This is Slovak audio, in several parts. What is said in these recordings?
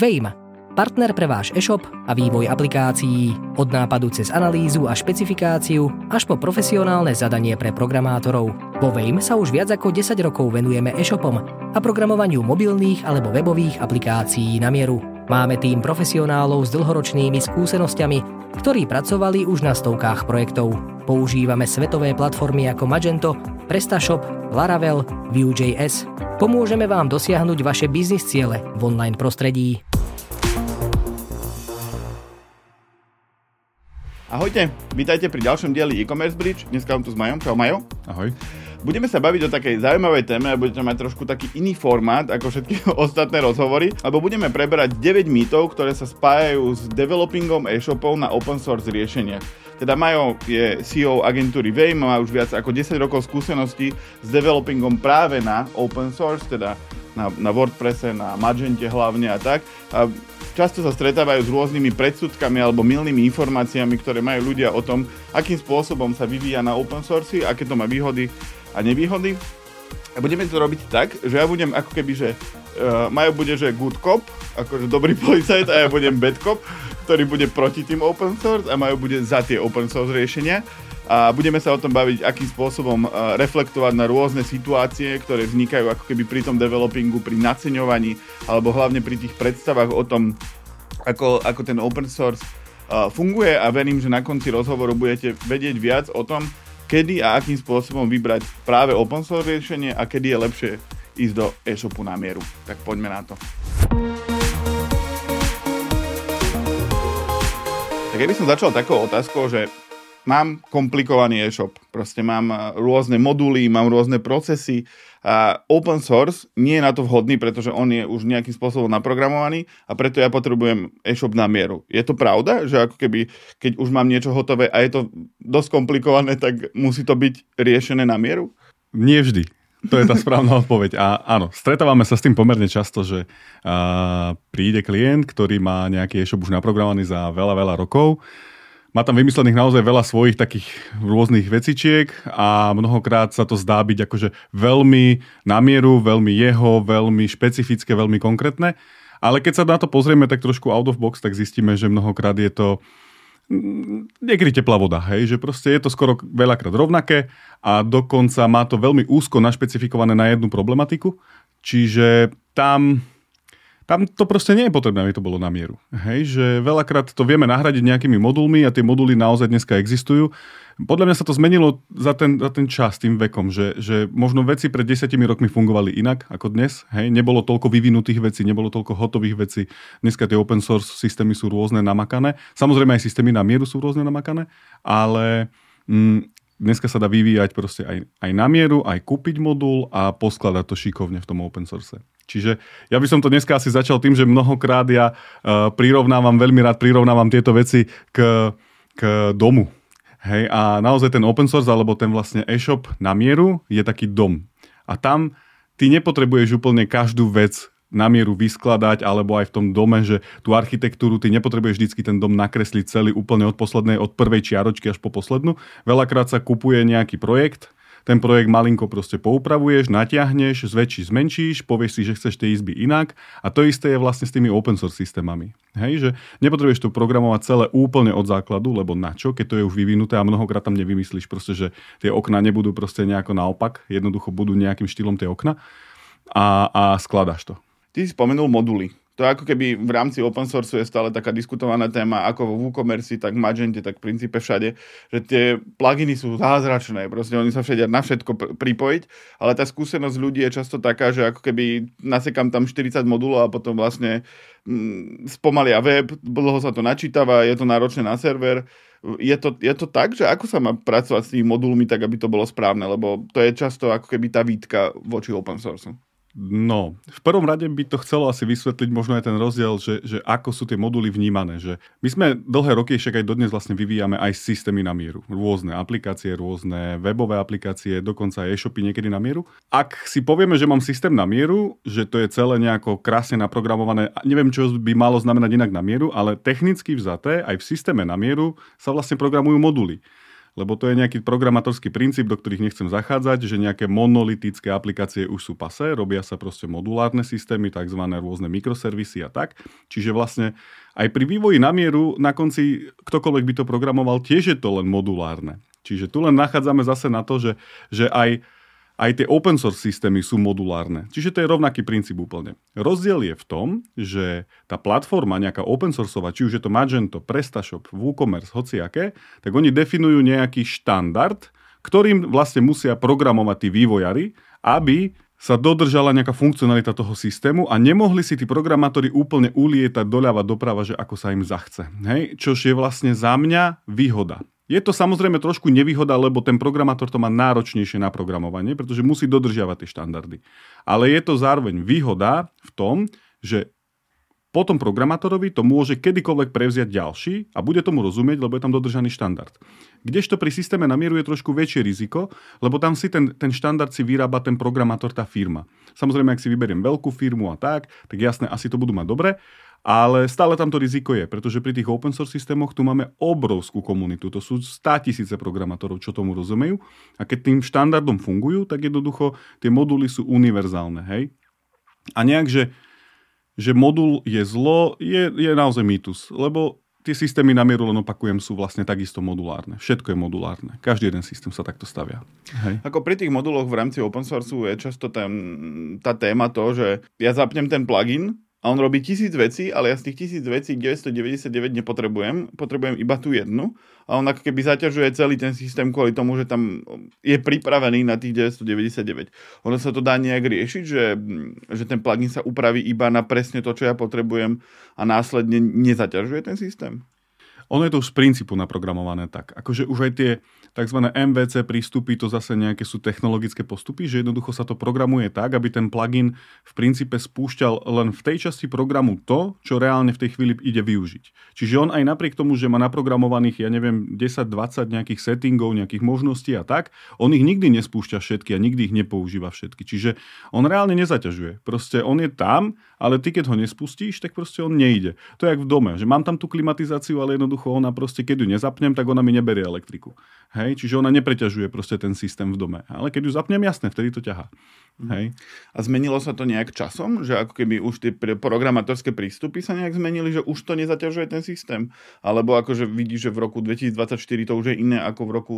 Vejm, partner pre váš e-shop a vývoj aplikácií. Od nápadu cez analýzu a špecifikáciu až po profesionálne zadanie pre programátorov. Vo Vejm sa už viac ako 10 rokov venujeme e-shopom a programovaniu mobilných alebo webových aplikácií na mieru. Máme tým profesionálov s dlhoročnými skúsenosťami, ktorí pracovali už na stovkách projektov. Používame svetové platformy ako Magento, PrestaShop, Laravel, Vue.js. Pomôžeme vám dosiahnuť vaše biznis ciele v online prostredí. Ahojte, vítajte pri ďalšom dieli e-commerce bridge. Dneska vám tu s Majom. Čau Majo. Ahoj. Budeme sa baviť o takej zaujímavej téme a budete mať trošku taký iný formát ako všetky ostatné rozhovory, lebo budeme preberať 9 mýtov, ktoré sa spájajú s developingom e-shopov na open source riešeniach. Teda Majo je CEO agentúry Veim, má už viac ako 10 rokov skúseností s developingom práve na open source, teda na, na WordPresse, na Magente hlavne a tak. A často sa stretávajú s rôznymi predsudkami alebo milnými informáciami, ktoré majú ľudia o tom, akým spôsobom sa vyvíja na open source, aké to má výhody a nevýhody. A budeme to robiť tak, že ja budem ako keby, že uh, Majo bude, že good cop, akože dobrý policajt a ja budem bad cop, ktorý bude proti tým open source a Majo bude za tie open source riešenia. A budeme sa o tom baviť, akým spôsobom uh, reflektovať na rôzne situácie, ktoré vznikajú ako keby pri tom developingu, pri naceňovaní, alebo hlavne pri tých predstavách o tom, ako, ako ten open source uh, funguje a verím, že na konci rozhovoru budete vedieť viac o tom, kedy a akým spôsobom vybrať práve open source riešenie a kedy je lepšie ísť do e-shopu na mieru. Tak poďme na to. Tak ja by som začal takou otázkou, že mám komplikovaný e-shop. Proste mám eh, rôzne moduly, mám rôzne procesy a open source nie je na to vhodný, pretože on je už nejakým spôsobom naprogramovaný a preto ja potrebujem e-shop na mieru. Je to pravda, že ako keby, keď už mám niečo hotové a je to dosť komplikované, tak musí to byť riešené na mieru? Nie vždy. To je tá správna odpoveď. A áno, stretávame sa s tým pomerne často, že a, príde klient, ktorý má nejaký e-shop už naprogramovaný za veľa, veľa rokov má tam vymyslených naozaj veľa svojich takých rôznych vecičiek a mnohokrát sa to zdá byť akože veľmi na mieru, veľmi jeho, veľmi špecifické, veľmi konkrétne. Ale keď sa na to pozrieme tak trošku out of box, tak zistíme, že mnohokrát je to mm, niekedy teplá voda, hej, že proste je to skoro veľakrát rovnaké a dokonca má to veľmi úzko našpecifikované na jednu problematiku, čiže tam tam to proste nie je potrebné, aby to bolo na mieru. Hej, že veľakrát to vieme nahradiť nejakými modulmi a tie moduly naozaj dneska existujú. Podľa mňa sa to zmenilo za ten, za ten čas, tým vekom, že, že možno veci pred desiatimi rokmi fungovali inak ako dnes. Hej, nebolo toľko vyvinutých vecí, nebolo toľko hotových vecí. Dneska tie open source systémy sú rôzne namakané. Samozrejme aj systémy na mieru sú rôzne namakané, ale mm, dneska sa dá vyvíjať proste aj, aj na mieru, aj kúpiť modul a poskladať to šikovne v tom open source. Čiže ja by som to dneska asi začal tým, že mnohokrát ja uh, prirovnávam, veľmi rád prirovnávam tieto veci k, k domu. Hej, a naozaj ten open source alebo ten vlastne e-shop na mieru je taký dom. A tam ty nepotrebuješ úplne každú vec na mieru vyskladať, alebo aj v tom dome, že tú architektúru ty nepotrebuješ vždycky ten dom nakresliť celý úplne od poslednej, od prvej čiaročky až po poslednú. Veľakrát sa kupuje nejaký projekt, ten projekt malinko proste poupravuješ, natiahneš, zväčšíš, zmenšíš, povieš si, že chceš tie izby inak a to isté je vlastne s tými open source systémami. Hej, že nepotrebuješ to programovať celé úplne od základu, lebo na čo, keď to je už vyvinuté a mnohokrát tam nevymyslíš proste, že tie okna nebudú proste nejako naopak, jednoducho budú nejakým štýlom tie okna a, a skladáš to. Ty si spomenul moduly. To ako keby v rámci open source je stále taká diskutovaná téma, ako vo WooCommerce, tak v Magente, tak v princípe všade, že tie pluginy sú zázračné, proste oni sa všade na všetko pripojiť, ale tá skúsenosť ľudí je často taká, že ako keby nasekam tam 40 modulov a potom vlastne mm, spomalia web, dlho sa to načítava, je to náročné na server, je to, je to tak, že ako sa má pracovať s tými modulmi tak, aby to bolo správne, lebo to je často ako keby tá výtka voči open source. No, v prvom rade by to chcelo asi vysvetliť možno aj ten rozdiel, že, že ako sú tie moduly vnímané. Že my sme dlhé roky, však aj dodnes vlastne vyvíjame aj systémy na mieru. Rôzne aplikácie, rôzne webové aplikácie, dokonca aj e-shopy niekedy na mieru. Ak si povieme, že mám systém na mieru, že to je celé nejako krásne naprogramované, neviem, čo by malo znamenať inak na mieru, ale technicky vzaté aj v systéme na mieru sa vlastne programujú moduly. Lebo to je nejaký programátorský princíp, do ktorých nechcem zachádzať, že nejaké monolitické aplikácie už sú pasé, robia sa proste modulárne systémy, tzv. rôzne mikroservisy a tak. Čiže vlastne aj pri vývoji na mieru na konci ktokoľvek by to programoval, tiež je to len modulárne. Čiže tu len nachádzame zase na to, že, že aj aj tie open source systémy sú modulárne. Čiže to je rovnaký princíp úplne. Rozdiel je v tom, že tá platforma nejaká open sourceová, či už je to Magento, PrestaShop, WooCommerce, hociaké, tak oni definujú nejaký štandard, ktorým vlastne musia programovať tí vývojári, aby sa dodržala nejaká funkcionalita toho systému a nemohli si tí programátori úplne ulietať doľava doprava, že ako sa im zachce. Hej? Čož je vlastne za mňa výhoda. Je to samozrejme trošku nevýhoda, lebo ten programátor to má náročnejšie na programovanie, pretože musí dodržiavať tie štandardy. Ale je to zároveň výhoda v tom, že potom programátorovi to môže kedykoľvek prevziať ďalší a bude tomu rozumieť, lebo je tam dodržaný štandard. Kdežto pri systéme na mieru je trošku väčšie riziko, lebo tam si ten, ten štandard si vyrába ten programátor, tá firma. Samozrejme, ak si vyberiem veľkú firmu a tak, tak jasné, asi to budú mať dobre, ale stále tam to riziko je, pretože pri tých open source systémoch tu máme obrovskú komunitu. To sú 100 tisíce programátorov, čo tomu rozumejú. A keď tým štandardom fungujú, tak jednoducho tie moduly sú univerzálne. Hej? A nejak, že, že modul je zlo, je, je naozaj mýtus. Lebo tie systémy na mieru, len opakujem, sú vlastne takisto modulárne. Všetko je modulárne. Každý jeden systém sa takto stavia. Hej. Ako pri tých moduloch v rámci open source je často ten, tá téma to, že ja zapnem ten plugin a on robí tisíc vecí, ale ja z tých tisíc vecí 999 nepotrebujem, potrebujem iba tú jednu a on ako keby zaťažuje celý ten systém kvôli tomu, že tam je pripravený na tých 999. Ono sa to dá nejak riešiť, že, že ten plugin sa upraví iba na presne to, čo ja potrebujem a následne nezaťažuje ten systém? Ono je to už z princípu naprogramované tak. Akože už aj tie tzv. MVC prístupy, to zase nejaké sú technologické postupy, že jednoducho sa to programuje tak, aby ten plugin v princípe spúšťal len v tej časti programu to, čo reálne v tej chvíli ide využiť. Čiže on aj napriek tomu, že má naprogramovaných, ja neviem, 10-20 nejakých settingov, nejakých možností a tak, on ich nikdy nespúšťa všetky a nikdy ich nepoužíva všetky. Čiže on reálne nezaťažuje. Proste on je tam, ale ty keď ho nespustíš, tak proste on nejde. To je jak v dome, že mám tam tú klimatizáciu, ale jednoducho ona proste, keď ju nezapnem, tak ona mi neberie elektriku. Hej? Čiže ona nepreťažuje proste ten systém v dome. Ale keď ju zapnem, jasne, vtedy to. Mhm. Hej? A zmenilo sa to nejak časom? Že ako keby už tie programátorské prístupy sa nejak zmenili, že už to nezaťažuje ten systém? Alebo akože vidíš, že v roku 2024 to už je iné ako v roku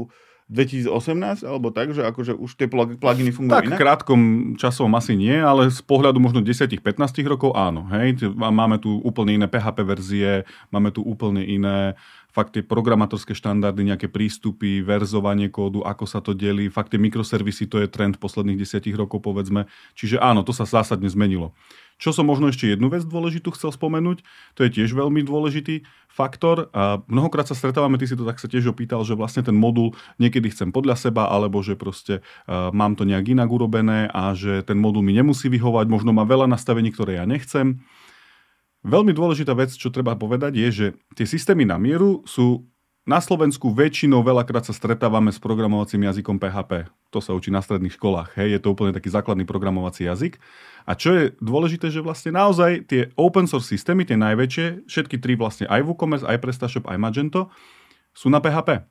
2018 alebo tak, že akože už tie pluginy fungujú tak, inak? krátkom časovom asi nie, ale z pohľadu možno 10-15 rokov áno. Hej? Máme tu úplne iné PHP verzie, máme tu úplne iné fakt tie programátorské štandardy, nejaké prístupy, verzovanie kódu, ako sa to delí, fakt tie mikroservisy, to je trend posledných desiatich rokov, povedzme. Čiže áno, to sa zásadne zmenilo. Čo som možno ešte jednu vec dôležitú chcel spomenúť, to je tiež veľmi dôležitý faktor. A mnohokrát sa stretávame, ty si to tak sa tiež opýtal, že vlastne ten modul niekedy chcem podľa seba, alebo že proste uh, mám to nejak inak urobené a že ten modul mi nemusí vyhovať, možno má veľa nastavení, ktoré ja nechcem. Veľmi dôležitá vec, čo treba povedať, je, že tie systémy na mieru sú na Slovensku väčšinou veľakrát sa stretávame s programovacím jazykom PHP. To sa učí na stredných školách. Hej, je to úplne taký základný programovací jazyk. A čo je dôležité, že vlastne naozaj tie open source systémy, tie najväčšie, všetky tri vlastne aj WooCommerce, aj PrestaShop, aj Magento, sú na PHP.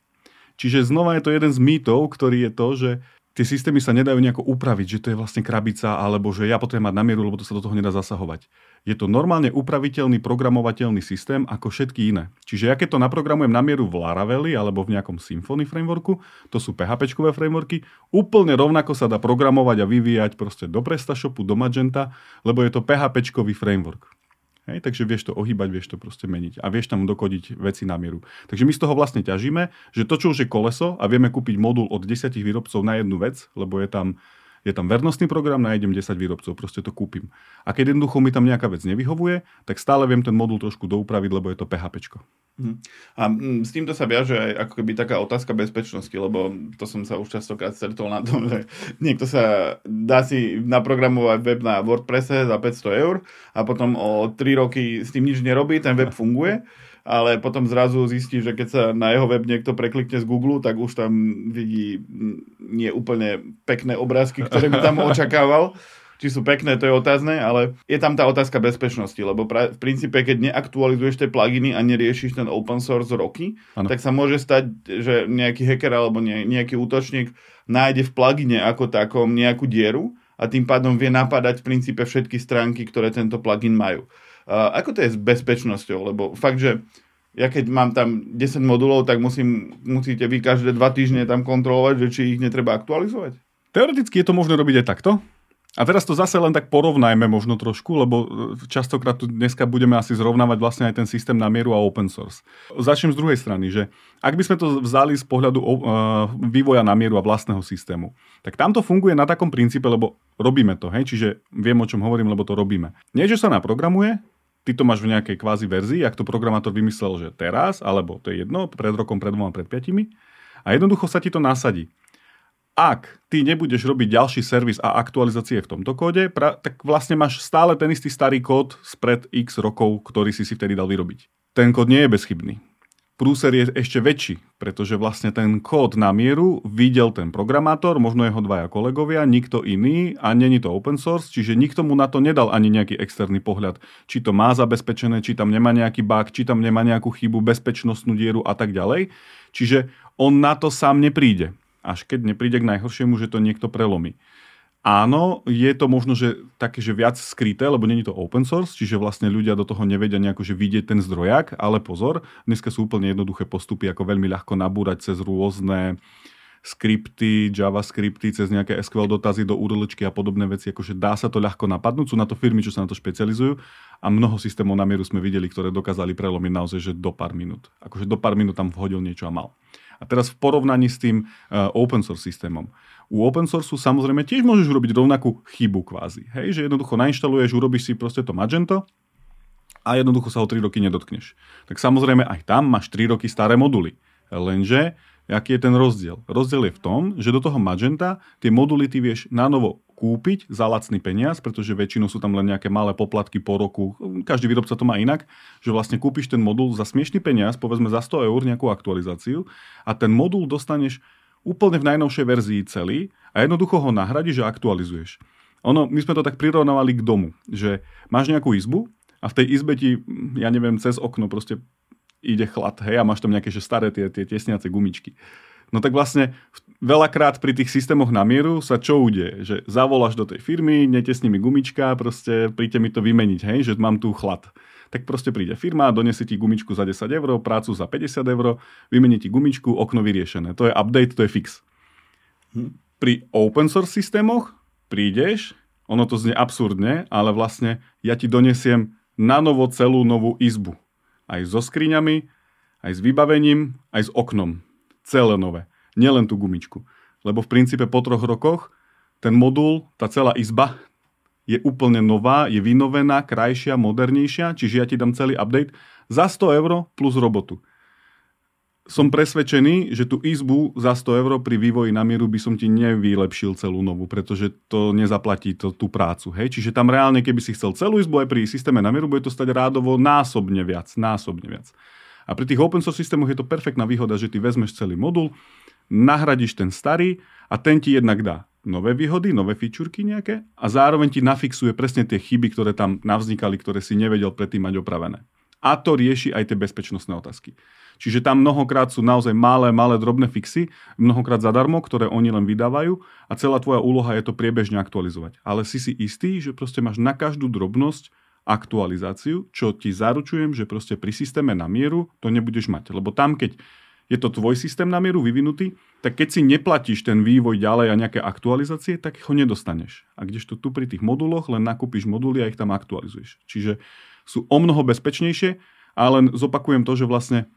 Čiže znova je to jeden z mýtov, ktorý je to, že tie systémy sa nedajú nejako upraviť, že to je vlastne krabica, alebo že ja potrebujem mať na lebo to sa do toho nedá zasahovať. Je to normálne upraviteľný, programovateľný systém ako všetky iné. Čiže ja keď to naprogramujem na mieru v Laraveli alebo v nejakom Symfony frameworku, to sú PHP frameworky, úplne rovnako sa dá programovať a vyvíjať proste do PrestaShopu, do Magenta, lebo je to PHP framework. Hej, takže vieš to ohýbať, vieš to proste meniť a vieš tam dokodiť veci na mieru. Takže my z toho vlastne ťažíme, že to, čo už je koleso a vieme kúpiť modul od 10 výrobcov na jednu vec, lebo je tam, je tam vernostný program, nájdem 10 výrobcov, proste to kúpim. A keď jednoducho mi tam nejaká vec nevyhovuje, tak stále viem ten modul trošku doupraviť, lebo je to PHP. Mhm. A mm, s týmto sa viaže aj ako keby taká otázka bezpečnosti, lebo to som sa už častokrát stretol na tom, že niekto sa dá si naprogramovať web na WordPresse za 500 eur a potom o 3 roky s tým nič nerobí, ten web funguje, ale potom zrazu zistí, že keď sa na jeho web niekto preklikne z Google, tak už tam vidí nie úplne pekné obrázky, ktoré by tam očakával. či sú pekné, to je otázne, ale je tam tá otázka bezpečnosti, lebo pra, v princípe, keď neaktualizuješ tie pluginy a neriešiš ten open source roky, ano. tak sa môže stať, že nejaký hacker alebo nejaký útočník nájde v plugine ako takom nejakú dieru a tým pádom vie napadať v princípe všetky stránky, ktoré tento plugin majú. Ako to je s bezpečnosťou? Lebo fakt, že ja keď mám tam 10 modulov, tak musím, musíte vy každé dva týždne tam kontrolovať, že či ich netreba aktualizovať? Teoreticky je to možné robiť aj takto. A teraz to zase len tak porovnajme možno trošku, lebo e, častokrát tu dneska budeme asi zrovnávať vlastne aj ten systém na mieru a open source. Začnem z druhej strany, že ak by sme to vzali z pohľadu uh, vývoja na mieru a vlastného systému, tak tam to funguje na takom princípe, lebo robíme to, hej, čiže viem, o čom hovorím, lebo to robíme. Nie, že sa naprogramuje, ty to máš v nejakej kvázi verzii, ak to programátor vymyslel, že teraz, alebo to je jedno, pred rokom, pred dvoma, pred piatimi, a jednoducho sa ti to nasadí ak ty nebudeš robiť ďalší servis a aktualizácie v tomto kóde, pra, tak vlastne máš stále ten istý starý kód spred x rokov, ktorý si si vtedy dal vyrobiť. Ten kód nie je bezchybný. Prúser je ešte väčší, pretože vlastne ten kód na mieru videl ten programátor, možno jeho dvaja kolegovia, nikto iný a není to open source, čiže nikto mu na to nedal ani nejaký externý pohľad, či to má zabezpečené, či tam nemá nejaký bug, či tam nemá nejakú chybu, bezpečnostnú dieru a tak ďalej. Čiže on na to sám nepríde až keď nepríde k najhoršiemu, že to niekto prelomí. Áno, je to možno, že také, že viac skryté, lebo není to open source, čiže vlastne ľudia do toho nevedia nejako, že vidieť ten zdrojak, ale pozor, dneska sú úplne jednoduché postupy, ako veľmi ľahko nabúrať cez rôzne skripty, javascripty, cez nejaké SQL dotazy do URLčky a podobné veci, akože dá sa to ľahko napadnúť, sú na to firmy, čo sa na to špecializujú a mnoho systémov na mieru sme videli, ktoré dokázali prelomiť naozaj, že do pár minút. Akože do pár minút tam vhodil niečo a mal. A teraz v porovnaní s tým uh, open source systémom. U open source samozrejme tiež môžeš urobiť rovnakú chybu kvázi. Hej, že jednoducho nainštaluješ, urobíš si proste to Magento a jednoducho sa ho 3 roky nedotkneš. Tak samozrejme aj tam máš 3 roky staré moduly. Lenže aký je ten rozdiel? Rozdiel je v tom, že do toho Magenta tie moduly ty vieš na novo kúpiť za lacný peniaz, pretože väčšinou sú tam len nejaké malé poplatky po roku. Každý výrobca to má inak, že vlastne kúpiš ten modul za smiešný peniaz, povedzme za 100 eur nejakú aktualizáciu a ten modul dostaneš úplne v najnovšej verzii celý a jednoducho ho nahradíš a aktualizuješ. Ono, my sme to tak prirovnávali k domu, že máš nejakú izbu a v tej izbe ti, ja neviem, cez okno proste ide chlad, hej, a máš tam nejaké že staré tie, tie tesniace gumičky. No tak vlastne veľakrát pri tých systémoch na mieru sa čo udeje? Že zavoláš do tej firmy, netesni mi gumička, proste príďte mi to vymeniť, hej, že mám tu chlad. Tak proste príde firma, donesie ti gumičku za 10 eur, prácu za 50 eur, vymení ti gumičku, okno vyriešené. To je update, to je fix. Hm. Pri open source systémoch prídeš, ono to znie absurdne, ale vlastne ja ti donesiem na novo celú novú izbu. Aj so skriňami, aj s vybavením, aj s oknom celé nové. Nielen tú gumičku. Lebo v princípe po troch rokoch ten modul, tá celá izba je úplne nová, je vynovená, krajšia, modernejšia, čiže ja ti dám celý update za 100 eur plus robotu. Som presvedčený, že tú izbu za 100 eur pri vývoji na mieru by som ti nevylepšil celú novú, pretože to nezaplatí to, tú prácu. Hej? Čiže tam reálne, keby si chcel celú izbu aj pri systéme na mieru, bude to stať rádovo násobne viac. Násobne viac. A pri tých open source systémoch je to perfektná výhoda, že ty vezmeš celý modul, nahradíš ten starý a ten ti jednak dá nové výhody, nové fičurky nejaké a zároveň ti nafixuje presne tie chyby, ktoré tam navznikali, ktoré si nevedel predtým mať opravené. A to rieši aj tie bezpečnostné otázky. Čiže tam mnohokrát sú naozaj malé, malé drobné fixy, mnohokrát zadarmo, ktoré oni len vydávajú a celá tvoja úloha je to priebežne aktualizovať. Ale si si istý, že proste máš na každú drobnosť aktualizáciu, čo ti zaručujem, že proste pri systéme na mieru to nebudeš mať. Lebo tam, keď je to tvoj systém na mieru vyvinutý, tak keď si neplatíš ten vývoj ďalej a nejaké aktualizácie, tak ho nedostaneš. A kdežto tu pri tých moduloch len nakúpiš moduly a ich tam aktualizuješ. Čiže sú o mnoho bezpečnejšie, ale len zopakujem to, že vlastne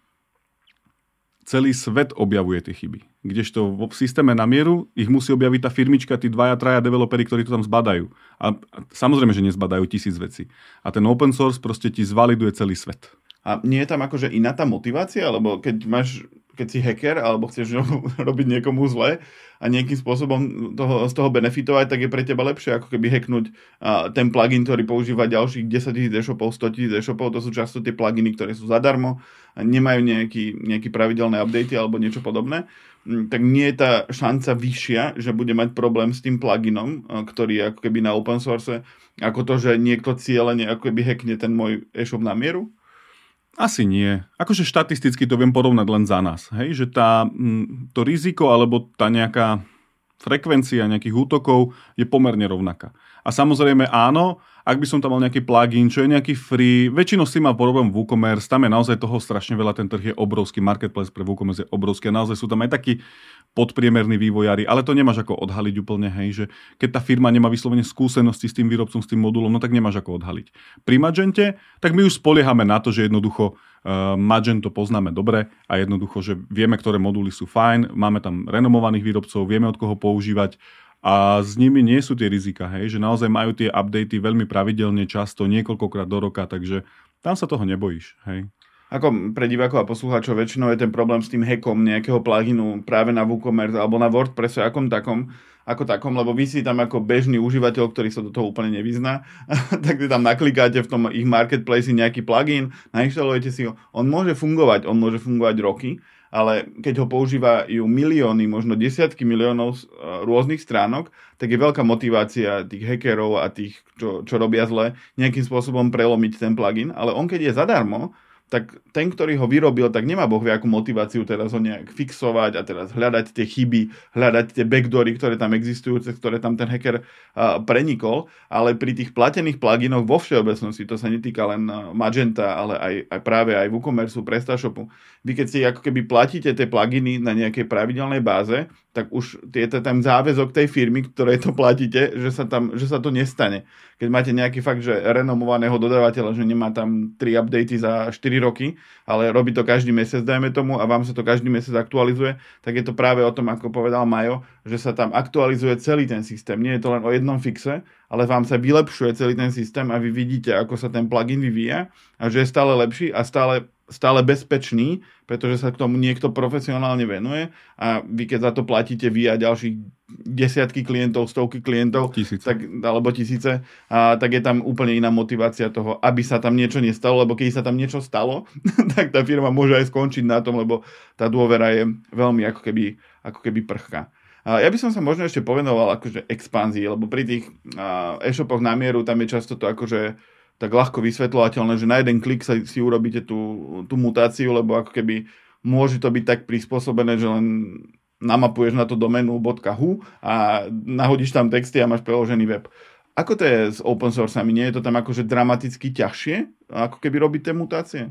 celý svet objavuje tie chyby. Kdežto v systéme na mieru ich musí objaviť tá firmička, tí dvaja, traja developeri, ktorí to tam zbadajú. A, a samozrejme, že nezbadajú tisíc vecí. A ten open source proste ti zvaliduje celý svet. A nie je tam akože iná tá motivácia? Lebo keď máš keď si hacker alebo chceš robiť niekomu zle a nejakým spôsobom toho, z toho benefitovať, tak je pre teba lepšie, ako keby hacknúť a, ten plugin, ktorý používa ďalších 10 000 e-shopov, 100 000 e-shopov, to sú často tie pluginy, ktoré sú zadarmo a nemajú nejaký, nejaký pravidelné updaty alebo niečo podobné. mm, tak nie je tá šanca vyššia, že bude mať problém s tým pluginom, ktorý je ako keby na open source, ako to, že niekto cieľene ako keby hackne ten môj e-shop na mieru? Asi nie. Akože štatisticky to viem porovnať len za nás. Hej? Že tá, to riziko alebo tá nejaká frekvencia nejakých útokov je pomerne rovnaká. A samozrejme áno, ak by som tam mal nejaký plugin, čo je nejaký free, väčšinou si má problém WooCommerce, tam je naozaj toho strašne veľa, ten trh je obrovský, marketplace pre WooCommerce je obrovský a naozaj sú tam aj takí podpriemerní vývojári, ale to nemáš ako odhaliť úplne, hej, že keď tá firma nemá vyslovene skúsenosti s tým výrobcom, s tým modulom, no tak nemáš ako odhaliť. Pri Magente, tak my už spoliehame na to, že jednoducho uh, Magento poznáme dobre a jednoducho, že vieme, ktoré moduly sú fajn, máme tam renomovaných výrobcov, vieme od koho používať, a s nimi nie sú tie rizika, hej, že naozaj majú tie updaty veľmi pravidelne, často, niekoľkokrát do roka, takže tam sa toho nebojíš, hej. Ako pre divákov a poslucháčov väčšinou je ten problém s tým hackom nejakého pluginu práve na WooCommerce alebo na WordPresse akom takom, ako takom, lebo vy si tam ako bežný užívateľ, ktorý sa do toho úplne nevyzná, tak si tam naklikáte v tom ich marketplace nejaký plugin, nainštalujete si ho, on môže fungovať, on môže fungovať roky, ale keď ho používajú milióny, možno desiatky miliónov e, rôznych stránok, tak je veľká motivácia tých hackerov a tých, čo, čo robia zle, nejakým spôsobom prelomiť ten plugin, ale on keď je zadarmo, tak ten, ktorý ho vyrobil, tak nemá boh akú motiváciu teraz ho nejak fixovať a teraz hľadať tie chyby, hľadať tie backdory, ktoré tam existujú, cez ktoré tam ten hacker prenikol, ale pri tých platených pluginoch vo všeobecnosti, to sa netýka len Magenta, ale aj, aj práve aj WooCommerce, PrestaShopu, vy keď si ako keby platíte tie pluginy na nejakej pravidelnej báze, tak už je to tam záväzok tej firmy, ktorej to platíte, že sa, tam, že sa to nestane. Keď máte nejaký fakt, že renomovaného dodávateľa, že nemá tam 3 updaty za 4 roky, ale robí to každý mesiac, dajme tomu, a vám sa to každý mesiac aktualizuje, tak je to práve o tom, ako povedal Majo, že sa tam aktualizuje celý ten systém. Nie je to len o jednom fixe, ale vám sa vylepšuje celý ten systém a vy vidíte, ako sa ten plugin vyvíja a že je stále lepší a stále stále bezpečný, pretože sa k tomu niekto profesionálne venuje a vy keď za to platíte vy a ďalších desiatky klientov, stovky klientov, tisíce. Tak, alebo tisíce, a, tak je tam úplne iná motivácia toho, aby sa tam niečo nestalo, lebo keď sa tam niečo stalo, tak tá firma môže aj skončiť na tom, lebo tá dôvera je veľmi ako keby, ako keby prchká. Ja by som sa možno ešte povenoval akože expanzii, lebo pri tých e-shopoch na mieru tam je často to akože tak ľahko vysvetľovateľné, že na jeden klik sa, si urobíte tú, tú mutáciu, lebo ako keby môže to byť tak prispôsobené, že len namapuješ na to doménu .hu a nahodíš tam texty a máš preložený web. Ako to je s open sourceami? Nie je to tam akože dramaticky ťažšie, ako keby robiť tie mutácie?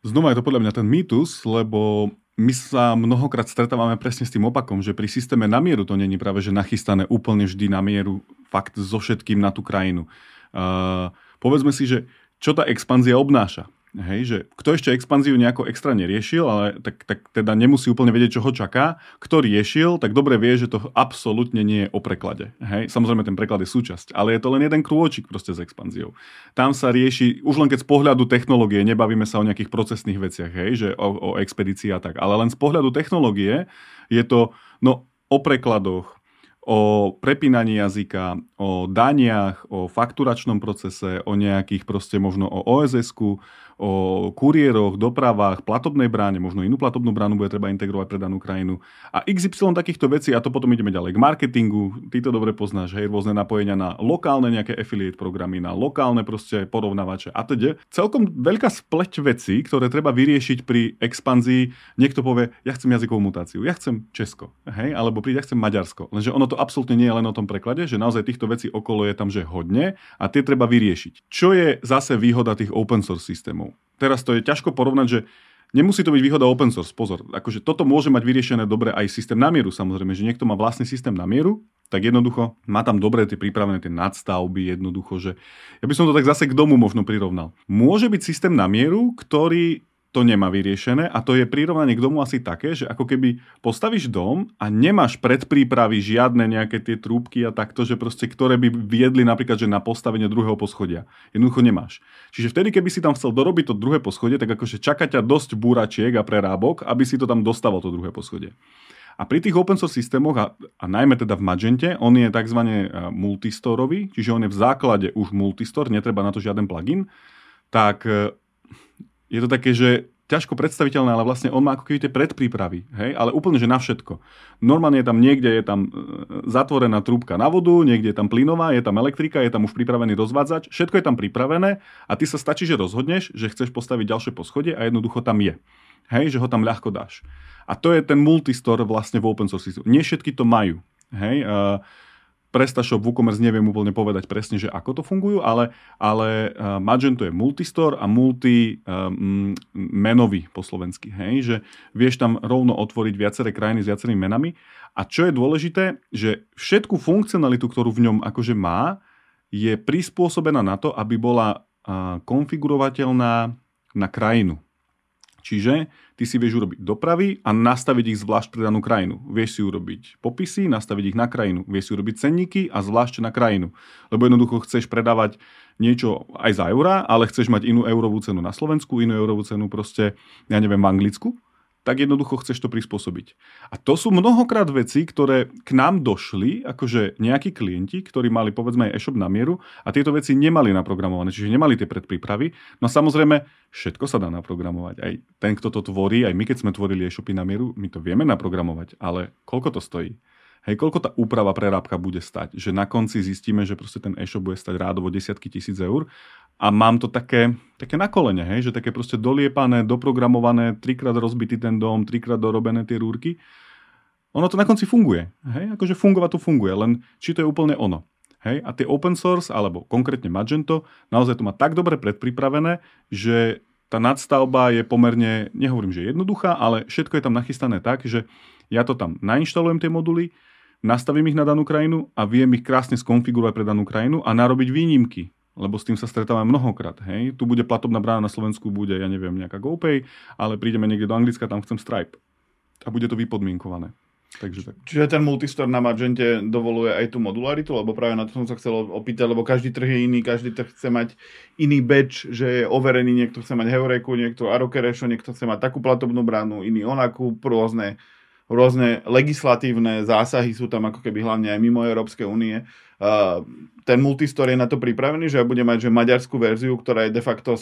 Znova je to podľa mňa ten mýtus, lebo my sa mnohokrát stretávame presne s tým opakom, že pri systéme na mieru to není práve že nachystané úplne vždy na mieru fakt so všetkým na tú krajinu. Uh, povedzme si, že čo tá expanzia obnáša. Hej, že kto ešte expanziu nejako extra neriešil, ale tak, tak teda nemusí úplne vedieť, čo ho čaká. Kto riešil, tak dobre vie, že to absolútne nie je o preklade. Hej, samozrejme ten preklad je súčasť, ale je to len jeden krôčik proste s expanziou. Tam sa rieši, už len keď z pohľadu technológie, nebavíme sa o nejakých procesných veciach, hej, že o, o expedícii a tak, ale len z pohľadu technológie je to no, o prekladoch, o prepínaní jazyka, o daniach, o fakturačnom procese, o nejakých proste možno o OSS-ku, o kuriéroch, dopravách, platobnej bráne, možno inú platobnú bránu bude treba integrovať pre danú krajinu. A XY takýchto vecí, a to potom ideme ďalej k marketingu, ty to dobre poznáš, hej, rôzne napojenia na lokálne nejaké affiliate programy, na lokálne proste porovnávače a teda. Celkom veľká spleť vecí, ktoré treba vyriešiť pri expanzii. Niekto povie, ja chcem jazykovú mutáciu, ja chcem Česko, hej, alebo príde, ja chcem Maďarsko. Lenže ono to absolútne nie je len o tom preklade, že naozaj týchto vecí okolo je tam že hodne a tie treba vyriešiť. Čo je zase výhoda tých open source systémov? Teraz to je ťažko porovnať, že nemusí to byť výhoda open source. Pozor, akože toto môže mať vyriešené dobre aj systém na mieru, samozrejme, že niekto má vlastný systém na mieru, tak jednoducho má tam dobre tie pripravené tie nadstavby, jednoducho, že ja by som to tak zase k domu možno prirovnal. Môže byť systém na mieru, ktorý to nemá vyriešené a to je prirovnanie k domu asi také, že ako keby postavíš dom a nemáš predprípravy žiadne nejaké tie trúbky a takto, že proste, ktoré by viedli napríklad že na postavenie druhého poschodia. Jednoducho nemáš. Čiže vtedy, keby si tam chcel dorobiť to druhé poschodie, tak akože čaká ťa dosť búračiek a prerábok, aby si to tam dostalo to druhé poschodie. A pri tých open source systémoch, a, a najmä teda v Magente, on je tzv. multistorový, čiže on je v základe už multistore, netreba na to žiaden plugin, tak je to také, že ťažko predstaviteľné, ale vlastne on má ako keby tie predprípravy, hej, ale úplne, že na všetko. Normálne je tam niekde, je tam e, zatvorená trúbka na vodu, niekde je tam plynová, je tam elektrika, je tam už pripravený rozvádzač, všetko je tam pripravené a ty sa stačí, že rozhodneš, že chceš postaviť ďalšie poschodie a jednoducho tam je. Hej, že ho tam ľahko dáš. A to je ten multistore vlastne v open source. Nie všetky to majú. Hej, uh, PrestaShop, WooCommerce neviem úplne povedať presne, že ako to fungujú, ale, ale uh, Magento je multistore a multi um, menový po slovensky. Hej? Že vieš tam rovno otvoriť viaceré krajiny s viacerými menami. A čo je dôležité, že všetku funkcionalitu, ktorú v ňom akože má, je prispôsobená na to, aby bola uh, konfigurovateľná na krajinu. Čiže ty si vieš urobiť dopravy a nastaviť ich zvlášť pre danú krajinu. Vieš si urobiť popisy, nastaviť ich na krajinu. Vieš si urobiť cenníky a zvlášť na krajinu. Lebo jednoducho chceš predávať niečo aj za eurá, ale chceš mať inú eurovú cenu na Slovensku, inú eurovú cenu proste, ja neviem, v Anglicku tak jednoducho chceš to prispôsobiť. A to sú mnohokrát veci, ktoré k nám došli, akože nejakí klienti, ktorí mali povedzme aj e-shop na mieru a tieto veci nemali naprogramované, čiže nemali tie predprípravy. No samozrejme, všetko sa dá naprogramovať. Aj ten, kto to tvorí, aj my keď sme tvorili e-shopy na mieru, my to vieme naprogramovať, ale koľko to stojí? Hej, koľko tá úprava prerábka bude stať? Že na konci zistíme, že proste ten e-shop bude stať rádovo desiatky tisíc eur a mám to také, také na kolene, hej, že také proste doliepané, doprogramované, trikrát rozbitý ten dom, trikrát dorobené tie rúrky. Ono to na konci funguje, hej, akože fungovať to funguje, len či to je úplne ono. Hej, a tie open source, alebo konkrétne Magento, naozaj to má tak dobre predpripravené, že tá nadstavba je pomerne, nehovorím, že jednoduchá, ale všetko je tam nachystané tak, že ja to tam nainštalujem tie moduly, nastavím ich na danú krajinu a viem ich krásne skonfigurovať pre danú krajinu a narobiť výnimky, lebo s tým sa stretávame mnohokrát. Hej. Tu bude platobná brána na Slovensku, bude, ja neviem, nejaká GoPay, ale prídeme niekde do Anglicka, tam chcem Stripe. A bude to vypodmienkované. Takže tak. Čiže ten multistore na Magente dovoluje aj tú modularitu, lebo práve na to som sa chcel opýtať, lebo každý trh je iný, každý trh chce mať iný batch, že je overený, niekto chce mať Heureku, niekto Arokeresho, niekto chce mať takú platobnú bránu, iný onakú, rôzne rôzne legislatívne zásahy sú tam ako keby hlavne aj mimo Európskej únie. ten multistore je na to pripravený, že ja budem mať že maďarskú verziu, ktorá je de facto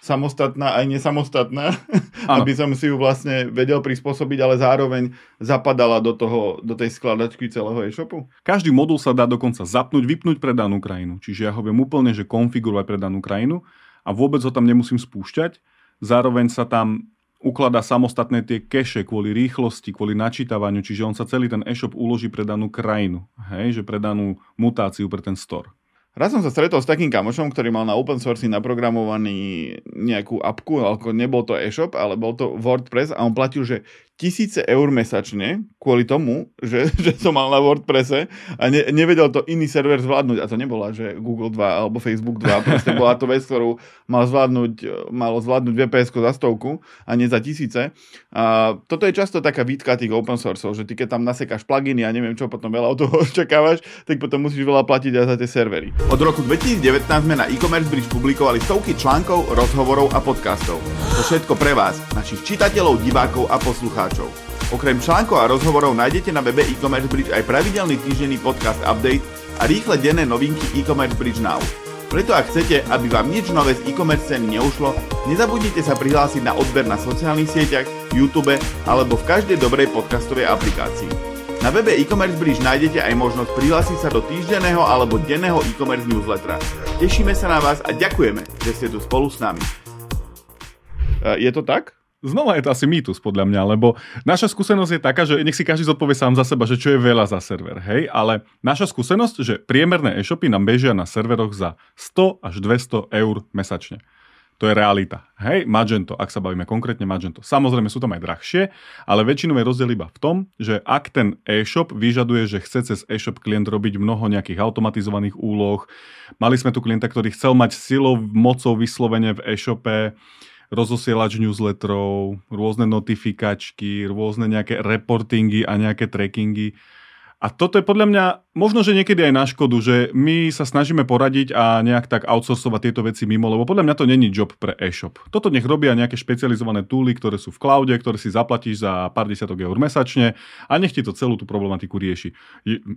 samostatná aj nesamostatná, ano. aby som si ju vlastne vedel prispôsobiť, ale zároveň zapadala do, toho, do tej skladačky celého e-shopu? Každý modul sa dá dokonca zapnúť, vypnúť pre danú krajinu. Čiže ja ho viem úplne že konfigurovať pre danú krajinu a vôbec ho tam nemusím spúšťať. Zároveň sa tam ukladá samostatné tie keše kvôli rýchlosti, kvôli načítavaniu, čiže on sa celý ten e-shop uloží pre danú krajinu, hej, že pre danú mutáciu pre ten store. Raz som sa stretol s takým kamošom, ktorý mal na open source naprogramovaný nejakú apku, ale nebol to e-shop, ale bol to WordPress a on platil, že tisíce eur mesačne kvôli tomu, že, že som mal na WordPresse a ne, nevedel to iný server zvládnuť. A to nebola, že Google 2 alebo Facebook 2, proste bola to vec, ktorú mal zvládnuť, malo zvládnuť VPS za stovku a nie za tisíce. A toto je často taká výtka tých open source, že ty keď tam nasekáš pluginy a neviem čo, potom veľa od toho očakávaš, tak potom musíš veľa platiť aj za tie servery. Od roku 2019 sme na e-commerce bridge publikovali stovky článkov, rozhovorov a podcastov. To všetko pre vás, našich čitateľov, divákov a poslucháčov poslucháčov. Okrem článkov a rozhovorov nájdete na webe e-commerce bridge aj pravidelný týždenný podcast update a rýchle denné novinky e-commerce bridge now. Preto ak chcete, aby vám nič nové z e-commerce ceny neušlo, nezabudnite sa prihlásiť na odber na sociálnych sieťach, YouTube alebo v každej dobrej podcastovej aplikácii. Na webe e-commerce bridge nájdete aj možnosť prihlásiť sa do týždenného alebo denného e-commerce newslettera. Tešíme sa na vás a ďakujeme, že ste tu spolu s nami. E, je to tak? Znova je to asi mýtus podľa mňa, lebo naša skúsenosť je taká, že nech si každý zodpovie sám za seba, že čo je veľa za server, hej, ale naša skúsenosť, že priemerné e-shopy nám bežia na serveroch za 100 až 200 eur mesačne. To je realita. Hej, Magento, ak sa bavíme konkrétne Magento. Samozrejme sú tam aj drahšie, ale väčšinou je rozdiel iba v tom, že ak ten e-shop vyžaduje, že chce cez e-shop klient robiť mnoho nejakých automatizovaných úloh, mali sme tu klienta, ktorý chcel mať silou, mocou vyslovene v e-shope rozosielač newsletterov, rôzne notifikačky, rôzne nejaké reportingy a nejaké trackingy. A toto je podľa mňa možno, že niekedy aj na škodu, že my sa snažíme poradiť a nejak tak outsourcovať tieto veci mimo, lebo podľa mňa to není job pre e-shop. Toto nech robia nejaké špecializované túly, ktoré sú v cloude, ktoré si zaplatíš za pár desiatok eur mesačne a nech ti to celú tú problematiku rieši.